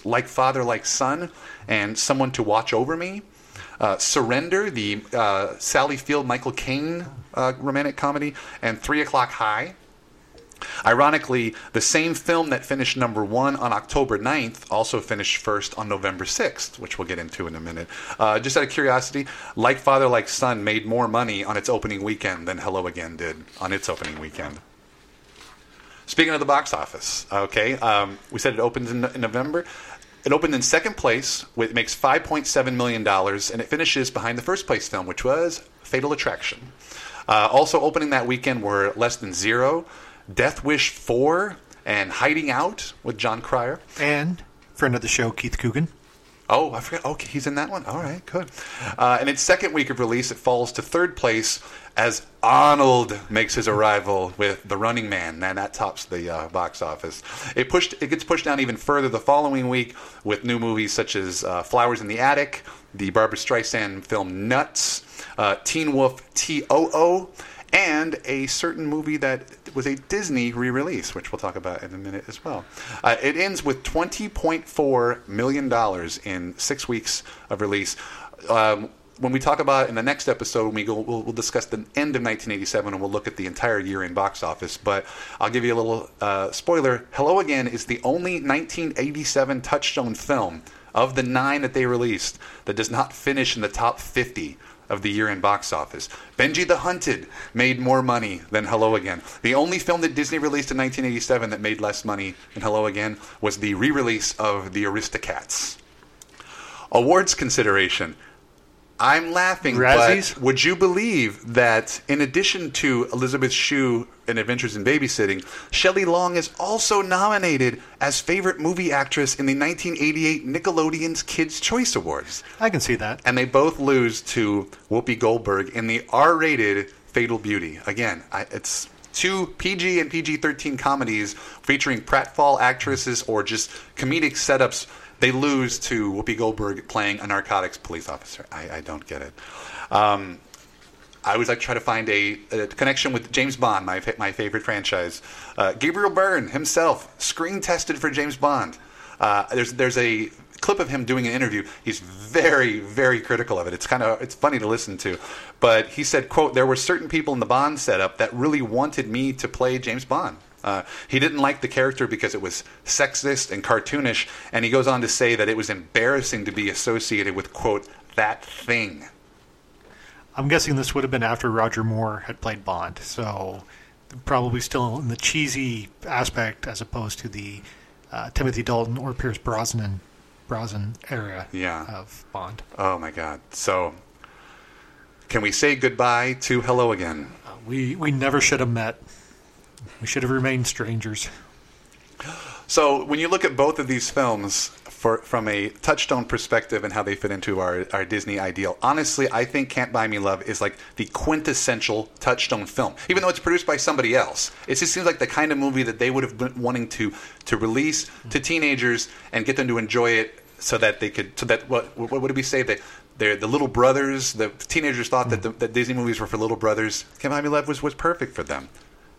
Like Father, Like Son and Someone to Watch Over Me. Uh, Surrender, the uh, Sally Field, Michael Caine uh, romantic comedy, and Three O'Clock High. Ironically, the same film that finished number one on October 9th also finished first on November 6th, which we'll get into in a minute. Uh, just out of curiosity, Like Father, Like Son made more money on its opening weekend than Hello Again did on its opening weekend. Speaking of the box office, okay, um, we said it opens in, in November. It opened in second place, it makes $5.7 million, and it finishes behind the first place film, which was Fatal Attraction. Uh, also opening that weekend were Less Than Zero, Death Wish 4, and Hiding Out with Jon Cryer. And friend of the show, Keith Coogan. Oh, I forgot. Okay, he's in that one. All right, good. Uh, in its second week of release, it falls to third place as Arnold makes his arrival with The Running Man, and that tops the uh, box office. It pushed. It gets pushed down even further the following week with new movies such as uh, Flowers in the Attic, the Barbra Streisand film Nuts, uh, Teen Wolf T.O.O., and a certain movie that was a Disney re-release, which we'll talk about in a minute as well. Uh, it ends with twenty point four million dollars in six weeks of release. Um, when we talk about in the next episode, we go, we'll, we'll discuss the end of 1987 and we'll look at the entire year in box office. But I'll give you a little uh, spoiler. Hello Again is the only 1987 Touchstone film of the nine that they released that does not finish in the top 50 of the year in box office. Benji the Hunted made more money than Hello Again. The only film that Disney released in 1987 that made less money than Hello Again was the re-release of The Aristocats. Awards consideration. I'm laughing, Razzies? but would you believe that in addition to Elizabeth Shue in Adventures in Babysitting, Shelley Long is also nominated as favorite movie actress in the 1988 Nickelodeon's Kids' Choice Awards. I can see that. And they both lose to Whoopi Goldberg in the R-rated Fatal Beauty. Again, I, it's two PG and PG-13 comedies featuring pratfall actresses or just comedic setups. They lose to Whoopi Goldberg playing a narcotics police officer. I, I don't get it. Um, I always like to try to find a, a connection with James Bond, my my favorite franchise. Uh, Gabriel Byrne himself screen tested for James Bond. Uh, there's there's a clip of him doing an interview. He's very very critical of it. It's kind of it's funny to listen to, but he said, "quote There were certain people in the Bond setup that really wanted me to play James Bond." Uh, he didn't like the character because it was sexist and cartoonish, and he goes on to say that it was embarrassing to be associated with quote that thing. I'm guessing this would have been after Roger Moore had played Bond, so probably still in the cheesy aspect as opposed to the uh, Timothy Dalton or Pierce Brosnan Brosnan era Yeah. of Bond. Oh my God! So, can we say goodbye to Hello Again? We we never should have met. We should have remained strangers. So when you look at both of these films for, from a touchstone perspective and how they fit into our, our Disney ideal, honestly, I think Can't Buy Me Love is like the quintessential touchstone film. Even though it's produced by somebody else, it just seems like the kind of movie that they would have been wanting to to release to teenagers and get them to enjoy it, so that they could, so that what what would we say that. they're the little brothers, the teenagers thought that, the, that Disney movies were for little brothers. Can't Buy Me Love was, was perfect for them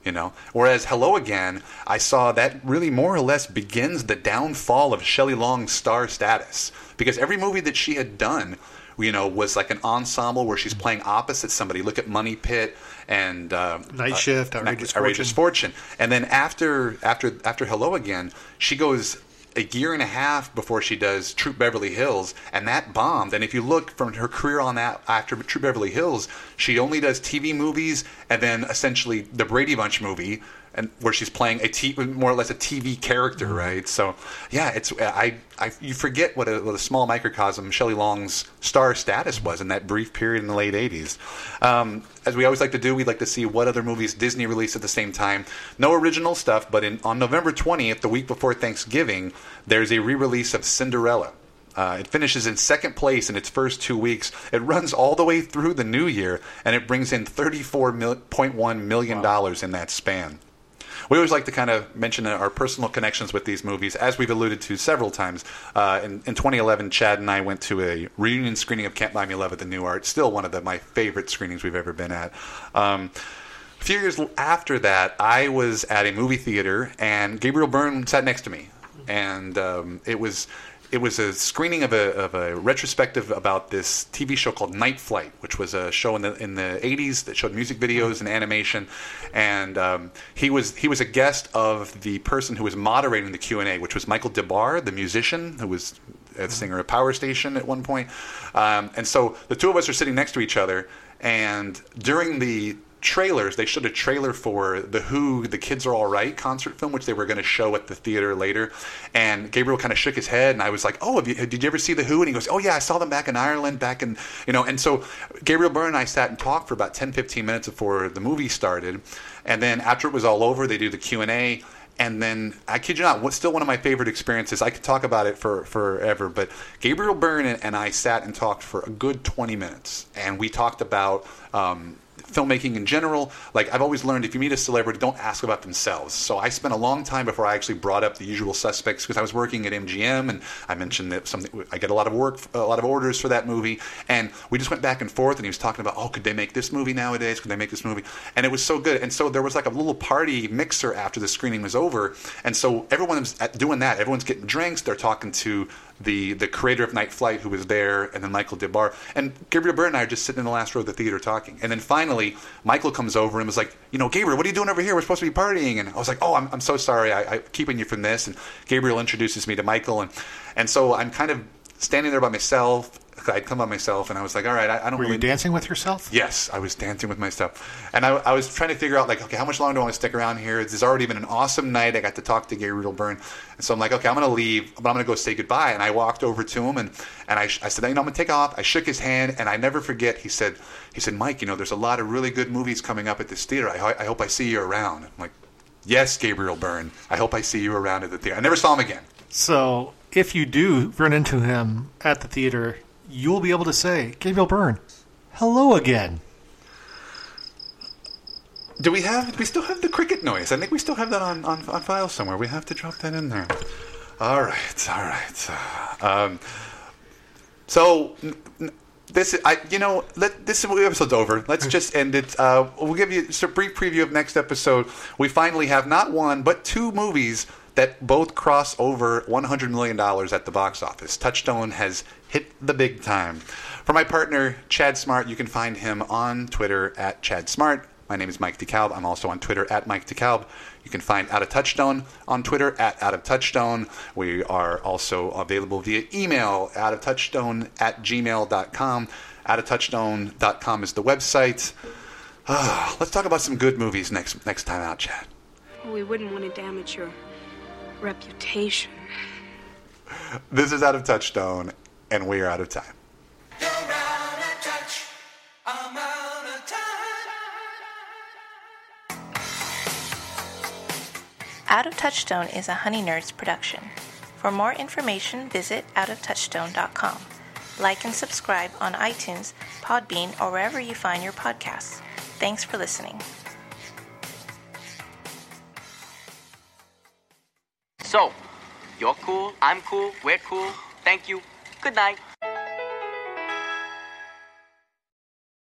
you know. Whereas Hello Again, I saw that really more or less begins the downfall of Shelley Long's star status because every movie that she had done, you know, was like an ensemble where she's playing opposite somebody. Look at Money Pit and uh, Night uh, Shift, Night- Outrageous Outrageous Fortune, and then after after after Hello Again, she goes. A year and a half before she does Troop Beverly Hills, and that bombed. And if you look from her career on that after Troop Beverly Hills, she only does TV movies, and then essentially the Brady Bunch movie, and where she's playing a t- more or less a TV character, right? So, yeah, it's I, I you forget what a, what a small microcosm Shelley Long's star status was in that brief period in the late '80s. Um, as we always like to do, we'd like to see what other movies Disney released at the same time. No original stuff, but in, on November 20th, the week before Thanksgiving, there's a re-release of Cinderella. Uh, it finishes in second place in its first two weeks. It runs all the way through the new year, and it brings in $34.1 million in that span. We always like to kind of mention our personal connections with these movies, as we've alluded to several times. Uh, in, in 2011, Chad and I went to a reunion screening of Can't Buy Me Love at the New Art. Still one of the, my favorite screenings we've ever been at. Um, a few years after that, I was at a movie theater, and Gabriel Byrne sat next to me, and um, it was it was a screening of a, of a retrospective about this TV show called Night Flight, which was a show in the in the 80s that showed music videos and animation. And um, he was he was a guest of the person who was moderating the Q and A, which was Michael Des Barres, the musician who was a singer of Power Station at one point. Um, and so the two of us are sitting next to each other, and during the trailers. They showed a trailer for the Who, the Kids Are All Right concert film, which they were going to show at the theater later. And Gabriel kind of shook his head, and I was like, "Oh, you, did you ever see the Who?" And he goes, "Oh yeah, I saw them back in Ireland, back in you know." And so Gabriel Byrne and I sat and talked for about 10, 15 minutes before the movie started, and then after it was all over, they do the Q and A. And then I kid you not, what's still one of my favorite experiences. I could talk about it for forever, but Gabriel Byrne and I sat and talked for a good 20 minutes, and we talked about. Um, filmmaking in general. Like I've always learned, if you meet a celebrity, don't ask about themselves. So I spent a long time before I actually brought up the usual suspects because I was working at MGM and I mentioned that something I get a lot of work, a lot of orders for that movie, and we just went back and forth. And he was talking about, oh, could they make this movie nowadays? Could they make this movie? And it was so good. And so there was like a little party mixer after the screening was over, and so everyone was doing that. Everyone's getting drinks. They're talking to the the creator of Night Flight who was there, and then Michael Des Barres and Gabriel Byrne and I are just sitting in the last row of the theater talking. And then finally, Michael comes over and was like, you know, Gabriel, what are you doing over here? We're supposed to be partying. And I was like, oh, I'm, I'm so sorry. I, I'm keeping you from this. And Gabriel introduces me to Michael, and and so I'm kind of standing there by myself. I'd come by myself, and I was like, all right, I, I don't Were really you dancing with yourself? Yes, I was dancing with myself, and I, I was trying to figure out like, okay, how much longer do I want to stick around here? There's already been an awesome night. I got to talk to Gabriel Byrne, and so I'm like, okay, I'm going to leave, but I'm going to go say goodbye. And I walked over to him, and and I, I said, you know, I'm going to take off. I shook his hand, and I never forget. He said, he said, Mike, you know, there's a lot of really good movies coming up at this theater. I, I hope I see you around. I'm like, yes, Gabriel Byrne. I hope I see you around at the theater. I never saw him again. So if you do run into him at the theater, you'll be able to say, Gabriel Byrne, hello again. Do we have? We still have the cricket noise? I think we still have that on, on, on file somewhere. We have to drop that in there. All right, all right. Um, so this, I, you know, let this episode's over. Let's [LAUGHS] just end it. Uh, we'll give you just a brief preview of next episode. We finally have not one but two movies that both cross over $100 million at the box office. Touchstone has hit the big time. For my partner, Chad Smart, you can find him on Twitter at Chad Smart. My name is Mike DeKalb. I'm also on Twitter at Mike DeKalb. You can find Out of Touchstone on Twitter at Out of Touchstone. We are also available via email, out of touchstone at gmail.com. Out of touchstone.com is the website. Ah, [SIGHS] let's talk about some good movies next next time out, Chad. Well, we wouldn't want to damage your reputation. This is Out of Touchstone, and we are out of time. Out of Touchstone is a Honey Nerds production. For more information, visit outoftouchstone.com. Like and subscribe on iTunes, Podbean, or wherever you find your podcasts. Thanks for listening. So, you're cool, I'm cool, we're cool. Thank you. Good night.